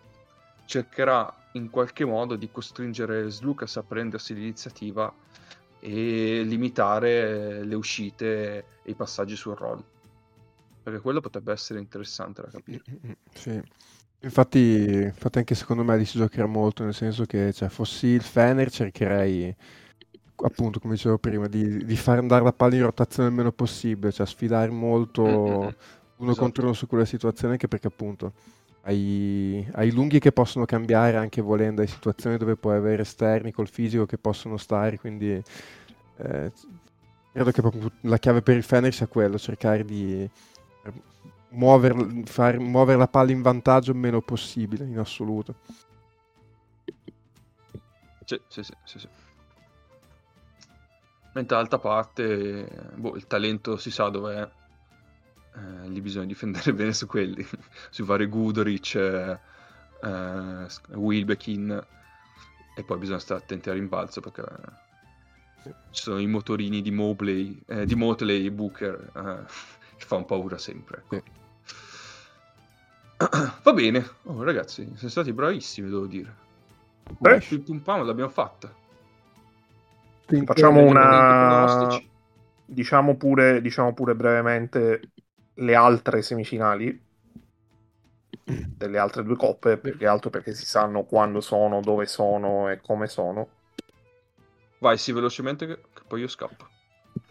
[SPEAKER 1] cercherà in qualche modo di costringere Slucas a prendersi l'iniziativa e limitare le uscite e i passaggi sul roll. Perché quello potrebbe essere interessante da capire.
[SPEAKER 2] Sì. Infatti, infatti anche secondo me lì si giocherà molto, nel senso che cioè, fossi il Fener cercherei appunto come dicevo prima di, di, far andare la palla in rotazione il meno possibile, cioè sfidare molto mm-hmm. uno esatto. contro uno su quella situazione anche perché appunto hai, hai lunghi che possono cambiare anche volendo, hai situazioni dove puoi avere esterni col fisico che possono stare, quindi eh, credo che la chiave per il Fener sia quello, cercare di muovere, far muovere la palla in vantaggio il meno possibile in assoluto.
[SPEAKER 1] Sì, sì, sì, sì, sì. Mentre d'altra parte, boh, il talento si sa dov'è eh, lì bisogna difendere bene su quelli, su vari Gudoric, eh, eh, Wilbekin e poi bisogna stare attenti al rimbalzo perché ci sono i motorini di Mobley, eh, di Motley e Booker eh, che fanno paura sempre. Ecco. Va bene, oh, ragazzi, siete stati bravissimi, devo dire.
[SPEAKER 3] Beh,
[SPEAKER 1] il pum pam l'abbiamo fatta.
[SPEAKER 3] Facciamo una diciamo pure, diciamo pure brevemente le altre semifinali delle altre due coppe, più che altro perché si sanno quando sono, dove sono e come sono.
[SPEAKER 1] Vai, sì, velocemente che, che poi io scappo.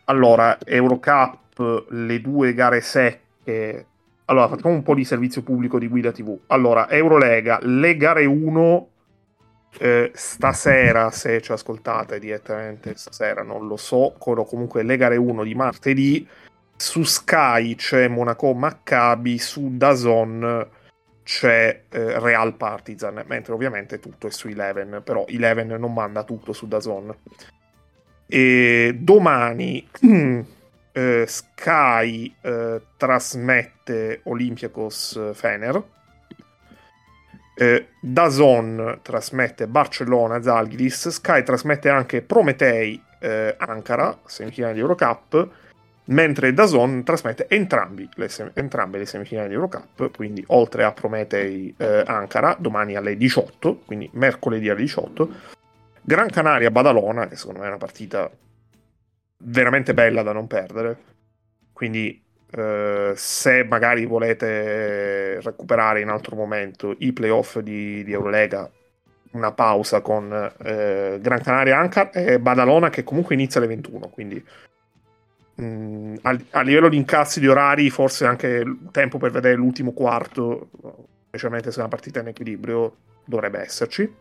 [SPEAKER 3] Allora, Eurocup, le due gare secche. Allora, facciamo un po' di servizio pubblico di guida TV. Allora, Eurolega, le gare 1 eh, stasera, se ci ascoltate direttamente stasera, non lo so, comunque le gare 1 di martedì su Sky c'è Monaco Maccabi, su Dazon c'è eh, Real Partizan, mentre ovviamente tutto è su Eleven, però Eleven non manda tutto su Dazon. E domani eh, Sky eh, trasmette Olympiacos Fener. Eh, Dazon trasmette Barcellona Zalgiris, Sky trasmette anche Prometei eh, Ankara, semifinale di Eurocup, mentre Dazon trasmette le sem- entrambe le semifinali di Eurocup, quindi oltre a Prometei eh, Ankara, domani alle 18, quindi mercoledì alle 18, Gran Canaria Badalona, che secondo me è una partita veramente bella da non perdere, quindi eh, se magari volete recuperare in altro momento i playoff di, di Eurolega, una pausa con eh, Gran Canaria Ankara e Badalona che comunque inizia alle 21, quindi mh, mm, a, a, livello di incassi di orari, forse anche tempo per vedere l'ultimo quarto, specialmente se è una partita in equilibrio, dovrebbe esserci.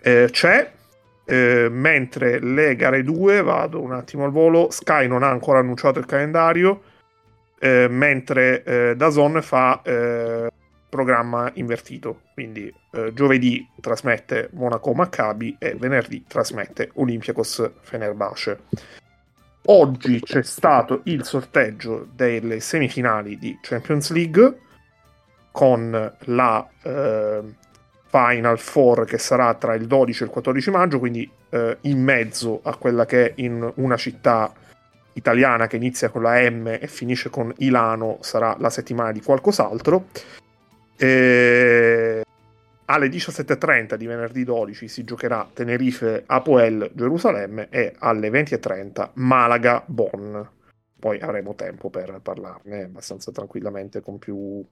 [SPEAKER 3] Eh, c'è, eh, mentre le gare 2, vado un attimo al volo, Sky non ha ancora annunciato il calendario, eh, mentre eh, Dazon fa eh, programma invertito, quindi eh, giovedì trasmette Monaco Maccabi e venerdì trasmette Olympiacos Fenerbahce. Oggi c'è stato il sorteggio delle semifinali di Champions League. con la eh, Final Four che sarà tra il 12 e il 14 maggio, quindi eh, in mezzo a quella che è in una città italiana che inizia con la M e finisce con Ilano, sarà la settimana di qualcos'altro. E... Alle 17.30 di venerdì 12 si giocherà Tenerife Apoel Gerusalemme e alle 20.30 Malaga Bonn. Poi avremo tempo per parlarne abbastanza tranquillamente con più,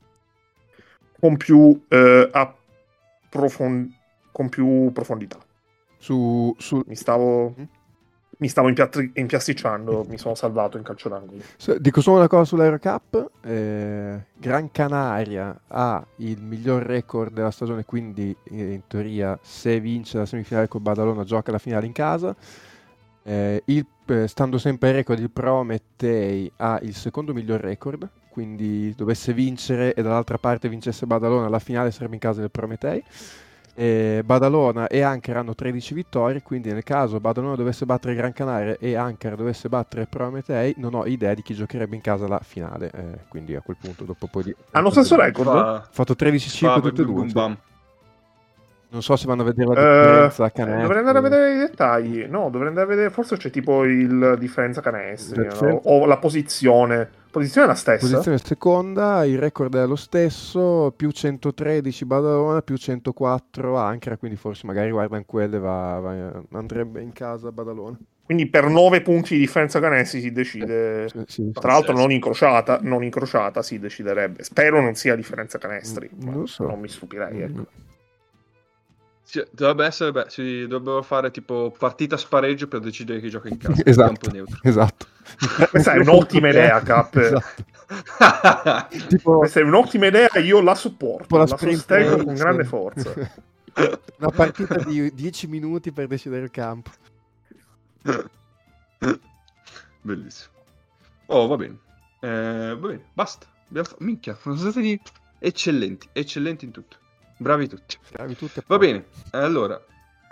[SPEAKER 3] con più, eh, approfond- con più profondità.
[SPEAKER 2] Su, su...
[SPEAKER 3] Mi stavo. Mi stavo impiattri- impiasticciando, mi sono salvato in calcio d'angolo.
[SPEAKER 2] Dico solo una cosa sull'Eurocup, eh, Gran Canaria ha il miglior record della stagione, quindi in teoria se vince la semifinale con Badalona gioca la finale in casa. Eh, il, eh, stando sempre ai record, il Prometei ha il secondo miglior record, quindi dovesse vincere e dall'altra parte vincesse Badalona, la finale sarebbe in casa del Prometei. E Badalona e Ankara hanno 13 vittorie, quindi nel caso Badalona dovesse battere Gran Canaria e Ankara dovesse battere Prometei, non ho idea di chi giocherebbe in casa la finale. Eh, quindi a quel punto, dopo poi di...
[SPEAKER 3] Hanno stesso record? Ha
[SPEAKER 2] fatto 13-5 tutte e due. Cioè. Non so se vanno a vedere la eh, differenza uh,
[SPEAKER 3] canestri. Dovrei andare a vedere i dettagli. No, dovrei andare a vedere. Forse c'è tipo il differenza canestri. No? O la posizione. Posizione è la stessa.
[SPEAKER 2] Posizione seconda, il record è lo stesso. Più 113 Badalona, più 104 Ankara. Quindi forse magari guardano quelle va, va, andrebbe in casa Badalona.
[SPEAKER 3] Quindi per 9 punti di differenza canestri si decide. Sì, sì, Tra l'altro, non incrociata, non incrociata si deciderebbe. Spero non sia differenza canestri. Non, so. non mi stupirei. Ecco.
[SPEAKER 1] Sì, dovrebbe essere, beh, si dovrebbero fare tipo partita spareggio per decidere chi gioca in casa.
[SPEAKER 2] esatto, esatto.
[SPEAKER 3] Questa è un'ottima idea, Cap. Esatto. tipo... Questa è un'ottima idea, io la supporto, la, la sostengo con grande forza.
[SPEAKER 2] Una partita di 10 minuti per decidere il campo.
[SPEAKER 1] Bellissimo. Oh, va bene. Eh, va bene, basta. Minchia, sono stati eccellenti, eccellenti in tutto. Bravi tutti.
[SPEAKER 2] Bravi tutti
[SPEAKER 1] Va bene, allora.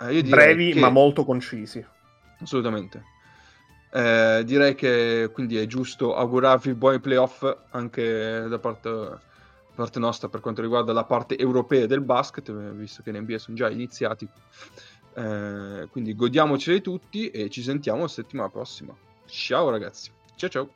[SPEAKER 3] Eh, Brevi che... ma molto concisi.
[SPEAKER 1] Assolutamente. Eh, direi che quindi è giusto augurarvi buoni playoff anche da parte, parte, nostra per quanto riguarda la parte europea del basket, visto che in NBA sono già iniziati. Eh, quindi godiamoceli tutti e ci sentiamo la settimana prossima. Ciao ragazzi. Ciao ciao.